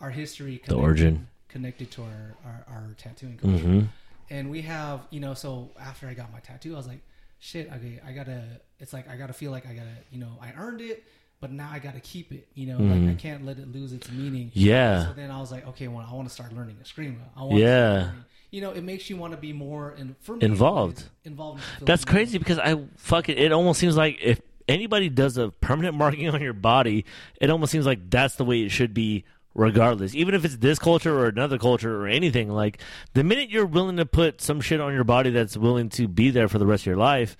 our history, The origin. connected to our our, our tattooing culture. Mhm. And we have, you know, so after I got my tattoo, I was like, shit, okay, I gotta. It's like I gotta feel like I gotta, you know, I earned it, but now I gotta keep it. You know, like I can't let it lose its meaning. Mm-hmm. Yeah. So then I was like, okay, well, I want to start learning Eskrima. I want Yeah. you know, it makes you want to be more in, for me, Involved. Involved. in That's crazy because I fucking it almost seems like if anybody does a permanent marking on your body, it almost seems like that's the way it should be regardless. Even if it's this culture or another culture or anything, like the minute you're willing to put some shit on your body that's willing to be there for the rest of your life,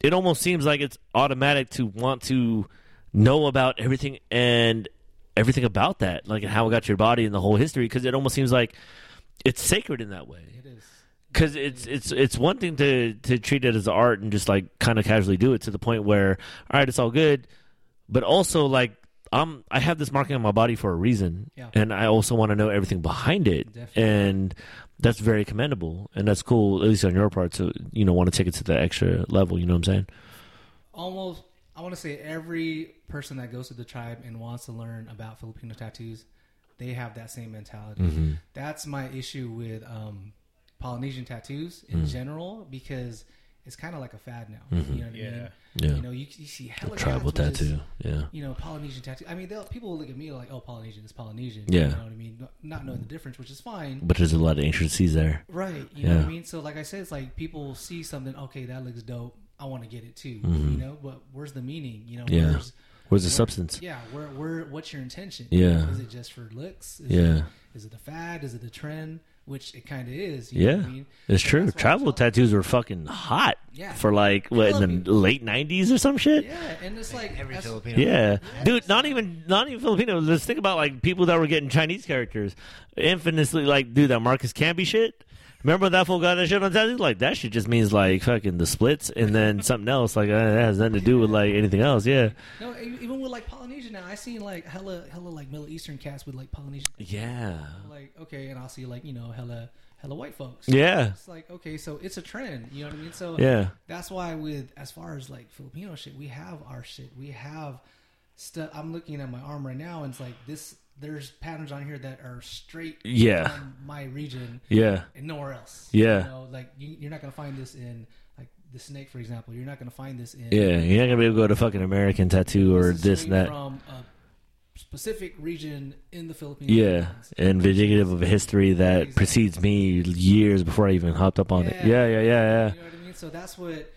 it almost seems like it's automatic to want to know about everything and everything about that, like and how it got to your body and the whole history because it almost seems like it's sacred in that way It is. because it's it's it's one thing to to treat it as art and just like kind of casually do it to the point where all right it's all good but also like i'm i have this marking on my body for a reason Yeah. and i also want to know everything behind it Definitely. and that's very commendable and that's cool at least on your part to you know want to take it to the extra level you know what i'm saying almost I want to say every person that goes to the tribe and wants to learn about Filipino tattoos, they have that same mentality. Mm-hmm. That's my issue with um, Polynesian tattoos in Mm. general because it's kind of like a fad now. You know what I mean? Mm-hmm. Yeah. You know, you, you see hella Tribal tattoo. Yeah. you know, Polynesian tattoo. I mean, people will look at me like, "Oh, Polynesian is Polynesian." Yeah. you know what I mean. Not- Not knowing the difference, which is fine. But there's a lot of intricacies there. Right. You know what I mean? So like I said, it's like people see something, okay, that looks dope. I want to get it too. Mhm. You know, but where's the meaning? You know, Yeah. where's Where's the where- substance? Yeah, where where what's your intention? Yeah. Is it just for looks? Is Yeah. It, is it the fad? Is it the trend? Which it kind of is. You know Yeah. what I mean? It's So true. that's why Tribal I'm so- tattoos were fucking hot Yeah. for like what in the late '90s or some shit. Yeah, and it's like Every that's- Filipino. Yeah, dude. Not even not even Filipino. Let's think about like people that were getting Chinese characters, infamously like dude that Marcus Camby shit. Remember that fool got that shit on tattoo? Like that shit just means like fucking the splits and then something else. Like uh, that has nothing to do with like anything else. Yeah, No, even with like Polynesian now, I seen like hella hella like Middle Eastern cats with like Polynesian. yeah, Like okay, and I'll see like you know hella hella white folks. yeah, It's like okay, so it's a trend. You know what I mean? So yeah. that's why with as far as like Filipino shit, we have our shit. We have stuff. I'm looking at my arm right now, and it's like this. There's patterns on here that are straight Yeah. from my region Yeah, and nowhere else. Yeah. you know, like you, you're not gonna find this in like the snake, for example. You're not gonna find this in yeah. You're not gonna be able to go to fucking American tattoo or is this and that. from a specific region in the Philippines. Yeah, and indicative of a history that Exactly. precedes me years before I even hopped up on it. Yeah. Yeah, yeah, yeah, yeah. You know what I mean? So that's what,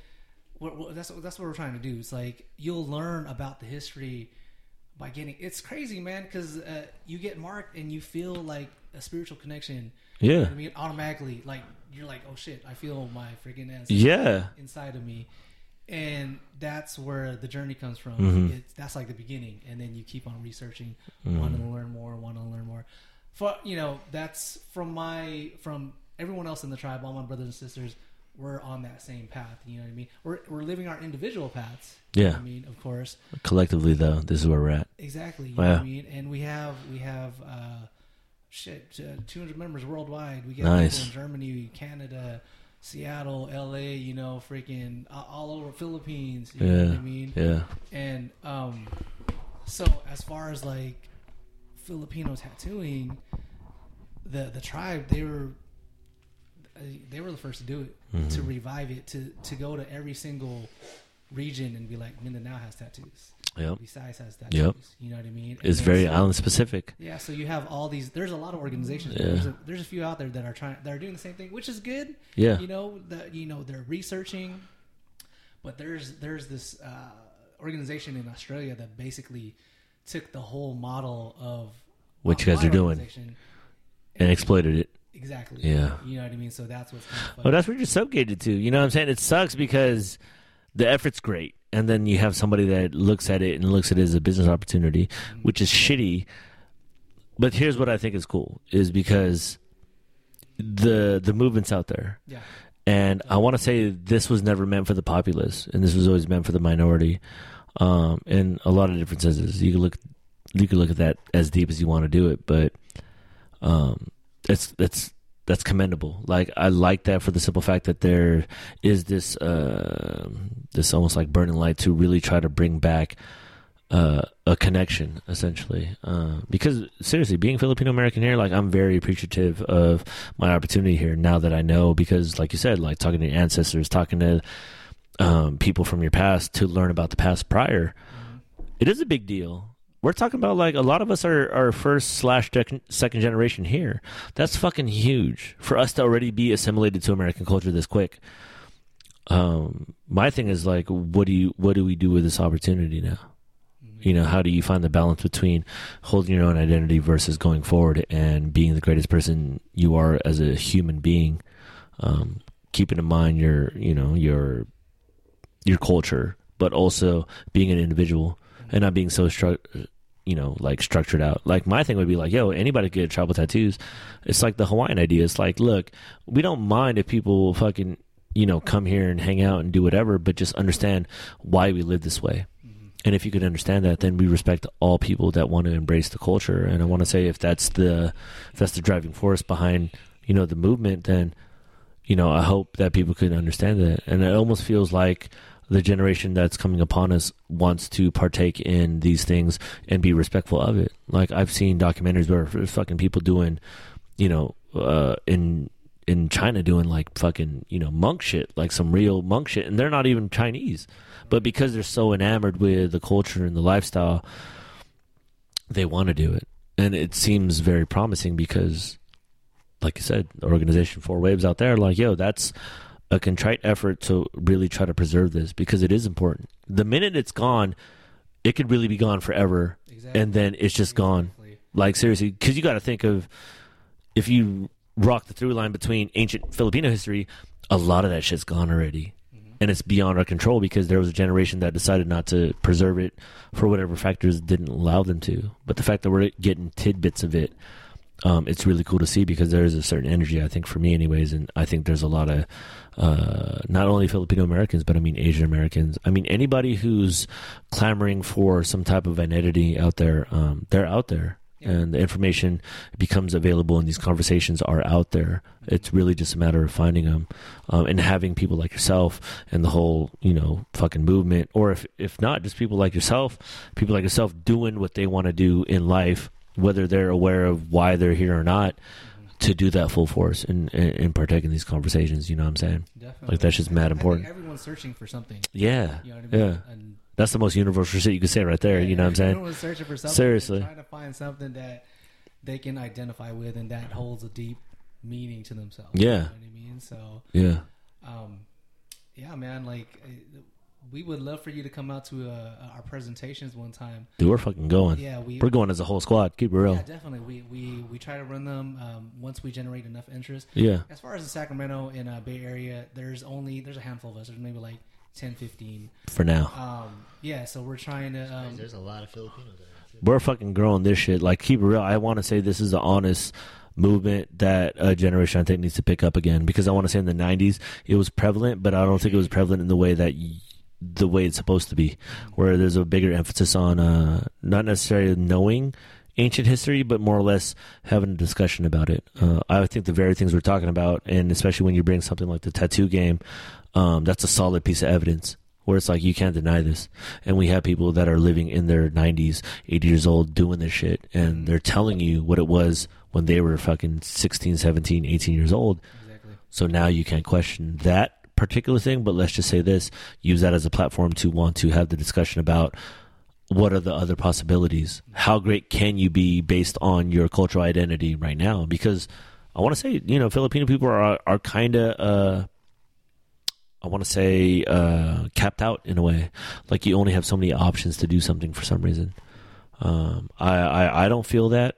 what, what that's that's what we're trying to do. It's like you'll learn about the history by getting. It's crazy, man, because uh, you get marked and you feel like a spiritual connection. You know Yeah, I mean, automatically, like you're like, oh shit, I feel my freaking ancestors yeah, inside of me, and that's where the journey comes from. Mhm. It's that's like the beginning, and then you keep on researching, Mhm. wanting to learn more, wanting to learn more. For you know, that's from my from everyone else in the tribe, all my brothers and sisters. We're on that same path. You know what I mean? We're we're living our individual paths. you know Yeah. I mean, of course, Collectively, though, this is where we're at. exactly. You know yeah. what I mean? And we have we have uh, shit, uh, 200 members worldwide. We get Nice. people in Germany, Canada, Seattle, LA. You know, freaking uh, all over Philippines. You know what Yeah. I mean? Yeah, And um, so as far as like Filipino tattooing, the the tribe they were they were the first to do it Mm-hmm. to revive it to to go to every single region and be like Mindanao has tattoos. yep. Visayas has tattoos. Yep. You know what I mean? And It's very so- island specific. Yeah, so you have all these. There's a lot of organizations. Yeah. There's, a, there's a few out there that are trying. That are doing the same thing, which is good. Yeah, You know that you know they're researching, but there's there's this uh, organization in Australia that basically took the whole model of What you guys are doing. organization and exploited it. Exactly. Yeah. you know what I mean. So that's what's kind of. Well, that's what you're subjugated to. You know what I'm saying? It sucks because the effort's great, and then you have somebody that looks at it and looks at it as a business opportunity, which is shitty. But here's what I think is cool: is because the the movement's out there, yeah, and I want to say this was never meant for the populace, and this was always meant for the minority. Um, in a lot of different senses, you can look you can look at that as deep as you want to do it, but um, it's it's that's commendable. Like I like that for the simple fact that there is this uh, this almost like burning light to really try to bring back uh, a connection, essentially. Uh, because seriously, being Filipino American here, like I'm very appreciative of my opportunity here now that I know. Because, like you said, like talking to your ancestors, talking to um, people from your past to learn about the past prior, it is a big deal. We're talking about like a lot of us are, are first slash second generation here. That's fucking huge for us to already be assimilated to American culture this quick. Um, my thing is like, what do you what do we do with this opportunity now? You know, how do you find the balance between holding your own identity versus going forward and being the greatest person you are as a human being? Um, keeping in mind your, you know, your your culture, but also being an individual and not being so stru- you know, like structured out. Like my thing would be like, yo, anybody could get tribal tattoos. It's like the Hawaiian idea. It's like, look, we don't mind if people fucking, you know, come here and hang out and do whatever, but just understand why we live this way. Mm-hmm. And if you could understand that, then we respect all people that want to embrace the culture. And I want to say, if that's the if that's the driving force behind you know the movement, then you know I hope that people could understand that. And it almost feels like the generation that's coming upon us wants to partake in these things and be respectful of it. Like I've seen documentaries where fucking people doing, you know, uh, in in China doing like fucking you know monk shit, like some real monk shit, and they're not even Chinese, but because they're so enamored with the culture and the lifestyle, they want to do it, and it seems very promising because, like you said, the organization Four Waves out there, like yo, that's a contrite effort to really try to preserve this because it is important. The minute it's gone, it could really be gone forever, Exactly. and then it's just gone. Exactly. Like seriously, because you got to think of if you rock the through line between ancient Filipino history, a lot of that shit's gone already, and it's beyond our control because there was a generation that decided not to preserve it for whatever factors didn't allow them to. But the fact that we're getting tidbits of it, um, it's really cool to see because there is a certain energy. I think for me, anyways, and I think there's a lot of uh, not only Filipino Americans, but I mean Asian Americans. I mean anybody who's clamoring for some type of identity out there. Um, they're out there and the information becomes available and these conversations are out there it's really just a matter of finding them um, and having people like yourself and the whole you know fucking movement or if if not just people like yourself people like yourself doing what they want to do in life whether they're aware of why they're here or not to do that full force and, and, and partake in these conversations you know what i'm saying Definitely. Like, that's just mad important. everyone's searching for something. yeah You know what I mean? yeah And that's the most universal shit you could say right there you know what i'm saying Everyone's searching for something. Seriously. Trying to find something that they can identify with and that holds a deep meaning to themselves. Yeah. You know what I mean? So, yeah um, yeah, man, like, we would love for you to come out to uh, our presentations one time. dude we're fucking going Yeah, we. we're going as a whole squad keep it real Yeah, definitely. We, we, we try to run them um, once we generate enough interest. yeah As far as the Sacramento and uh, Bay Area, there's only there's a handful of us. There's maybe like 10, 15. for now Um, yeah, so we're trying to. Um, There's a lot of Filipinos there. we're fucking growing this shit. Like, keep it real. I want to say this is the honest movement that a generation I think needs to pick up again because I want to say in the '90s it was prevalent, but I don't think it was prevalent in the way that y- the way it's supposed to be, where there's a bigger emphasis on uh, not necessarily knowing ancient history, but more or less having a discussion about it. Uh, I think the very things we're talking about, and especially when you bring something like the tattoo game, um, that's a solid piece of evidence where it's like you can't deny this. And we have people that are living in their 90s, 80 years old doing this shit, and they're telling you what it was when they were fucking 16, 17, 18 years old. exactly. So now you can't question that particular thing, but let's just say this use that as a platform to want to have the discussion about what are the other possibilities? How great can you be based on your cultural identity right now? Because I want to say, you know, Filipino people are are kind of, uh, I want to say, uh, capped out in a way. Like you only have so many options to do something for some reason. Um, I, I I don't feel that,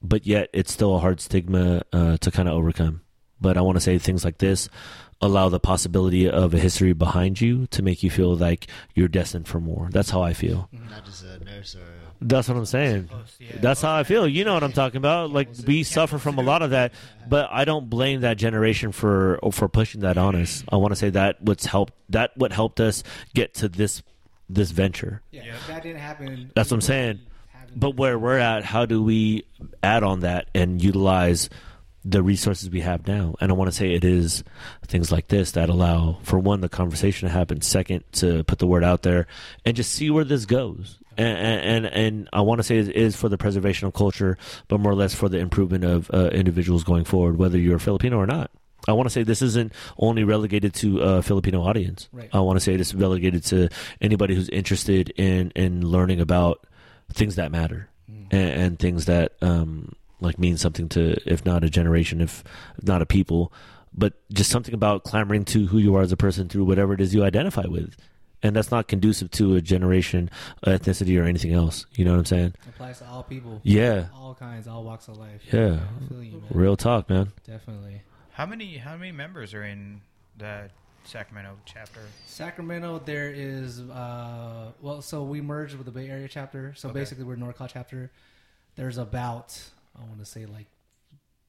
but yet it's still a hard stigma uh, to kind of overcome. But I want to say things like this allow the possibility of a history behind you to make you feel like you're destined for more. That's how I feel. Not just a nurse or a That's what I'm saying. Post, yeah. That's how I feel. You know what I'm talking about. Like we suffer from a lot of that, but I don't blame that generation for for pushing that on us. I want to say that what's helped that what helped us get to this this venture. Yeah, that didn't happen. That's what I'm saying. wouldn't be having But where we're at, how do we add on that and utilize the resources we have now? And I want to say it is things like this that allow, for one, the conversation to happen. Second, to put the word out there and just see where this goes. And and and I want to say it is for the preservation of culture, but more or less for the improvement of uh, individuals going forward, whether you're Filipino or not. I want to say this isn't only relegated to a Filipino audience. Right. I want to say this is relegated to anybody who's interested in in learning about things that matter and, and things that um, like mean something to if not a generation, if not a people, but just something about clamoring to who you are as a person through whatever it is you identify with. And that's not conducive to a generation, ethnicity, or anything else. You know what I'm saying? applies to all people. Yeah. All kinds, all walks of life. Yeah. I you. Real talk, man. Definitely. How many how many members are in the Sacramento chapter? Sacramento, there is uh, well, so we merged with the Bay Area chapter. So Okay. basically, we're NorCal chapter. There's about I want to say like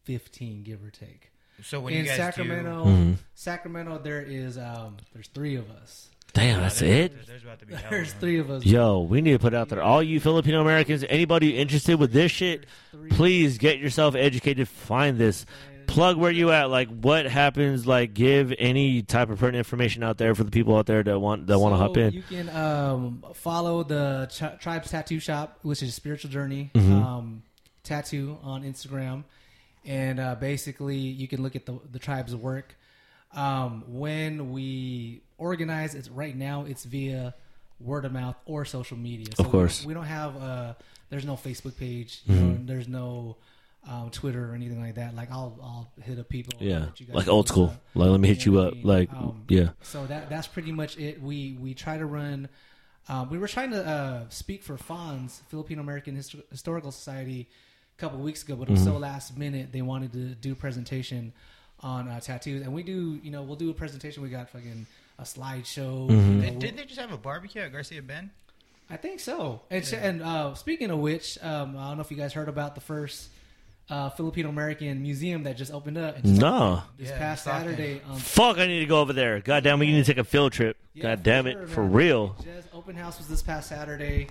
fifteen, give or take. So when in you guys Sacramento, Mhm. Sacramento, there is um, there's three of us. Damn, that's there's, it. There's, there's about to be hell There's three of us. Yo, we need to put out there all you Filipino Americans, anybody interested with this shit, please get yourself educated. Find this. plug where you at. Like, what happens? Like, give any type of pertinent information out there for the people out there that want that want to hop in. You can um, follow the Ch- Tribes Tattoo Shop, which is Spiritual Journey Mm-hmm. um, Tattoo on Instagram, and uh, basically you can look at the the tribe's work. Um, when we organize, it's right now it's via word of mouth or social media. So Of course. we don't, we don't have uh, there's no Facebook page, Mm-hmm. know, there's no um, Twitter or anything like that. Like I'll I'll hit up people, yeah, you guys like old school. up. Like, let me hit you know what up. I mean? Like, Um, yeah, So that that's pretty much it. We we try to run. Um, we were trying to uh, speak for FANHS, Filipino American Histo- Historical Society, a couple weeks ago, but it was Mm-hmm. so last minute they wanted to do a presentation on uh, tattoos, and we do. You know, we'll do a presentation. We got fucking a slideshow. Mm-hmm. you know, we'll- didn't they just have a barbecue at Garcia Bend? I think so. And, and uh, speaking of which, um, I don't know if you guys heard about the first uh, Filipino American museum that just opened up. Just no. This Yeah, past Saturday. Um, Fuck, I need to go over there. God damn, we need to take a field trip. Yeah, God for damn it, sure, for man. real. Just open house was this past Saturday,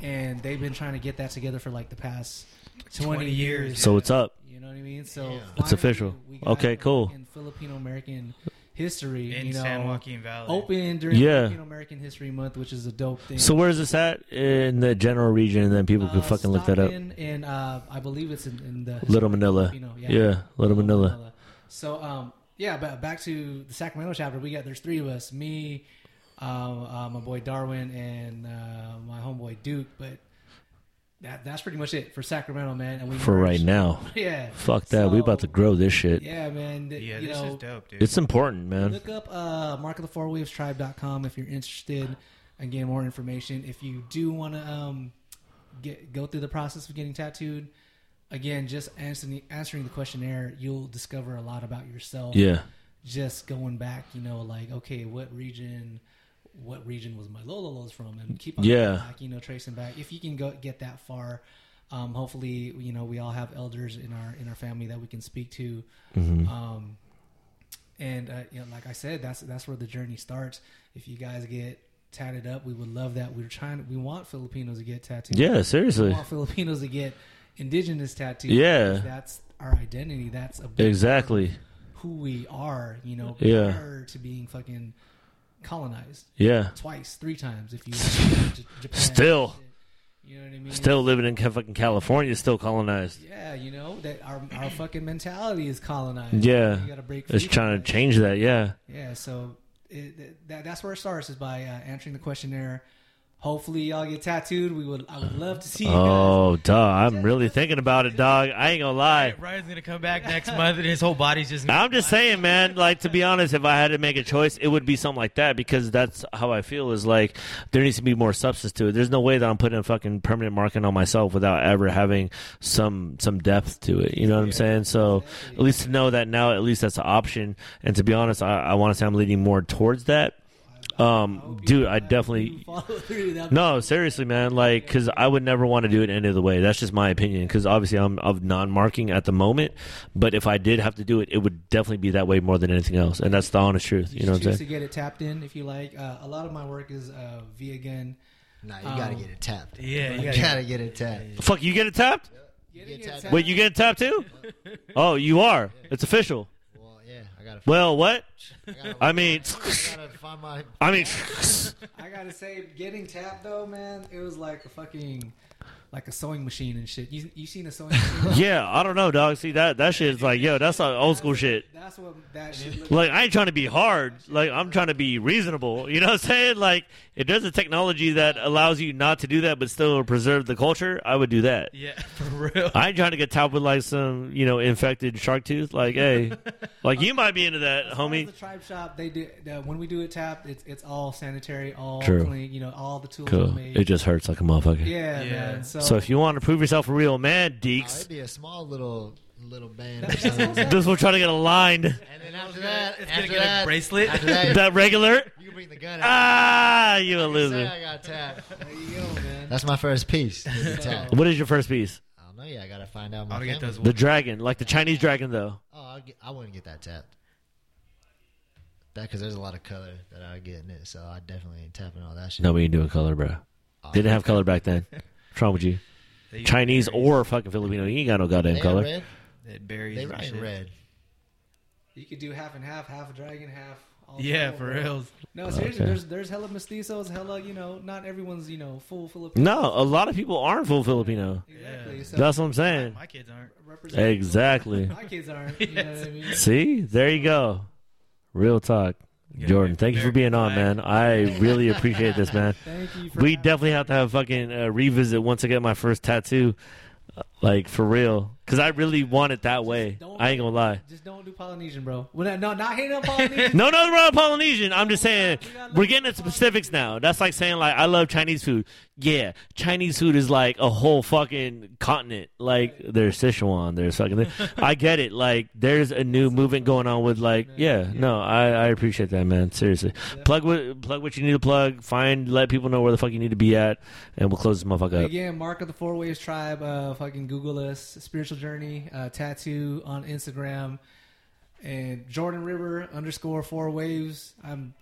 and they've been trying to get that together for like the past twenty, 20 years. years. So it's up? You know what I mean? So Yeah. It's official. Okay, cool. In Filipino American history, In you know, San Joaquin Valley. open during Yeah. Filipino American History Month, which is a dope thing. So where's this at in the general region, and then people can Uh, fucking look that up. Stockton, And uh, I believe it's in, in the Little Manila. Filipino- Yeah, Little Manila. So um, yeah, but back to the Sacramento chapter. We got there's three of us: me, um, uh, my boy Darwin, and uh, my homeboy Duke. But that that's pretty much it for Sacramento, man. And we For right now. yeah. Fuck that. we about to grow this shit. Yeah, man. th- Yeah, you this know, is dope, dude. It's important, man. Look up uh, Mark of the Four Waves Tribe.com if you're interested and get more information. If you do want to um, get go through the process of getting tattooed, again, just answering answering the questionnaire, you'll discover a lot about yourself. Yeah. Just going back, you know, like okay, what region, what region was my Lololos from, and keep on Yeah. back, you know, tracing back. If you can go get that far. Um, hopefully, you know we all have elders in our in our family that we can speak to, Mm-hmm. um, and uh, you know, like I said, that's that's where the journey starts. If you guys get tatted up, we would love that. We're trying. We want Filipinos to get tattooed. Yeah, seriously. we want Filipinos to get indigenous tattoos. Yeah. that's our identity. That's a Exactly. who we are. You know, Yeah. to being fucking colonized Yeah. twice, three times. If you Japan, Still. you know what I mean. Still living in fucking California, still colonized. Yeah, you know that our our fucking mentality is colonized. Yeah. you gotta break. It's trying to change that. Yeah. Yeah, so it, that, that's where it starts is by uh, answering the questionnaire. Hopefully, y'all get tattooed. We would. I would love to see you guys. Oh, duh. I'm really thinking about it, dog. I ain't gonna lie. Ryan's gonna come back next month, and his whole body's just. I'm just saying, man. Like to be honest, if I had to make a choice, it would be something like that because that's how I feel. Is like there needs to be more substance to it. There's no way that I'm putting a fucking permanent marking on myself without ever having some some depth to it. You know what I'm saying? So at least to know that now, at least that's an option. And to be honest, I, I want to say I'm leaning more towards that. Um, dude, I definitely Follow through. That'd be- no, seriously, man. Like, because I would never want to do it any other way. That's just my opinion. Because obviously, I'm of non-marking at the moment. But if I did have to do it, it would definitely be that way more than anything else. And that's the honest truth. You know what I'm saying? to get it tapped in if you like. Uh, a lot of my work is uh, via gun. Nah, you gotta Um, get it tapped. Yeah, you you gotta- gotta get it tapped. Fuck, you get it tapped? Getting Get it tapped. tapped- Wait, you get it tapped too? Oh, you are. It's official. Well, gotta. Well, what? I, gotta I mean, I gotta find my. I mean, I gotta say, getting tapped though, man, it was like a fucking like a sewing machine and shit. You you seen a sewing machine? yeah. I don't know, dog. See that that shit is like, yo, that's like old school shit. That's what that shit. Looked Like I ain't trying to be hard. Like I'm trying to be reasonable. You know what I'm saying? Like if there's a technology that allows you not to do that but still preserve the culture, I would do that. Yeah, for real. I ain't trying to get topped with like some, you know, infected shark tooth. Like, hey, like you might be into that, As far as homie. The tribe shop, they do uh, when we do it tapped. It's it's all sanitary, all True. clean. You know, all the tools are Cool. made. It just hurts like a motherfucker. yeah, Yeah. man. So, So if you want to prove yourself a real man, Oh, Deeks, it'd be a small little little band or something. this will try to get aligned. And then after that, It's after gonna get a bracelet. After that, That regular? you can bring the gun out. Ah, you a Say loser. I got tapped. there you go, man. That's my first piece. is the tap. What is your first piece? I don't know. Yeah, I gotta find out. My get those. The dragon, like the Chinese dragon, though. Oh, I'll get, I wouldn't get that tapped. That because there's a lot of color that I get in it, so I definitely ain't tapping all that shit. No, we ain't doing color, bro. Oh, Didn't have color back then. What's wrong with you? They Chinese berries. or fucking Filipino? You ain't got no goddamn They color. red. They berries They write red. You could do half and half, half a dragon, half. all Yeah, full, for real. No, seriously, Okay. there's there's hella mestizos, hella you know, not everyone's you know full Filipino. No, a lot of people aren't full Filipino. exactly. So That's what I'm saying. My kids aren't. Exactly. My kids aren't. You know what I mean? See, there you go. Real talk. Jordan, thank you for being on, man. I really appreciate this, man. Thank you. For We definitely me. have to have fucking uh, revisit once I get my first tattoo, uh, like for real, because I really want it that way. I ain't gonna lie. Just don't do Polynesian, bro. No, not hating on Polynesian. No, no, wrong Polynesian. I'm just saying we're getting into specifics now. That's like saying like I love Chinese food. Yeah, Chinese food is like a whole fucking continent. Like there's Sichuan, there's fucking. I get it. Like there's a new movement going on with like yeah. No, I I appreciate that man. Seriously, plug what plug what you need to plug. Find let people know where the fuck you need to be at, and we'll close this motherfucker up. Again, Mark of the Four Waves Tribe. Uh, fucking Google us. Spiritual Journey uh, tattoo on Instagram, and Jordan River underscore Four Waves. I'm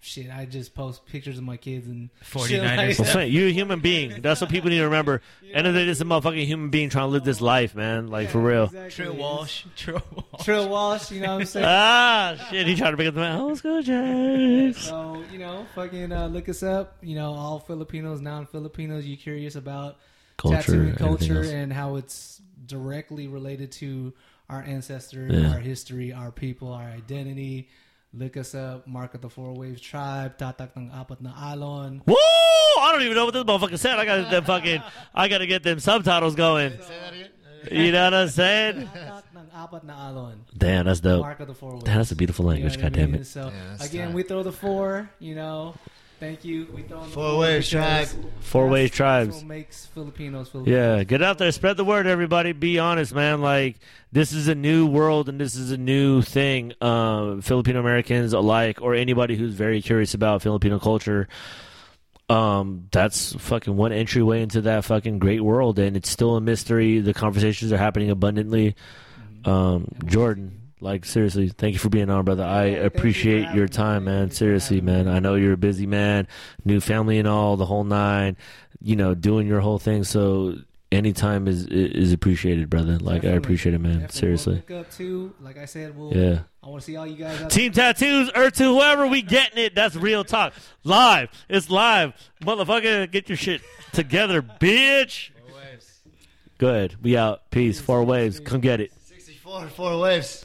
shit. I just post pictures of my kids and 49ers. like I'm that. saying, you're a human being. That's what people need to remember. End of the day, this a motherfucking human being trying to live this life, man. Like for real. Exactly. Trill Walsh. Trill Walsh. Trill Walsh. You know what I'm saying? Ah, shit! He tried to pick up the man. Oh, let's go, James. So you know, fucking uh, look us up. You know, all Filipinos, non-Filipinos. You curious about tattooing culture and how it's directly related to our ancestors, Yeah. our history, our people, our identity. Look us up. Mark of the Four Waves Tribe. Tatak ng apat na alon. Woo! I don't even know what this motherfucker said. I got them fucking. I gotta get them subtitles going. You know what I'm saying? Tatak ng apat na alon. Damn, that's dope. Mark of the Four Waves. Damn, that's a beautiful You know language. I God damn mean? it. So Yeah, again, tight. we throw the four. You know, thank you. We throw Four Waves Tribe. Four that's- ways that's tribes. what makes Filipinos Filipinos. Yeah, get out there, spread the word, everybody. Be honest, man. Like this is a new world and this is a new thing. Um, Filipino Americans alike, or anybody who's very curious about Filipino culture. Um, that's fucking one entryway into that fucking great world, and it's still a mystery. The conversations are happening abundantly. Um, Jordan, like seriously, thank you for being on, brother. I thank you appreciate your time, man. man. Thank you for Seriously, man. I know you're a busy man, new family and all, the whole nine. You know, doing your whole thing. So anytime is is appreciated, brother. Like I appreciate it, man. Definitely. Seriously. We'll up too. Like I said, we'll. Yeah. I want to see all you guys. Team tattoos, or to whoever we getting it. That's real talk. Live. It's live. Motherfucker, get your shit together, bitch. Four waves. Good. We out. Peace. Four waves. Come get it. 64, four waves.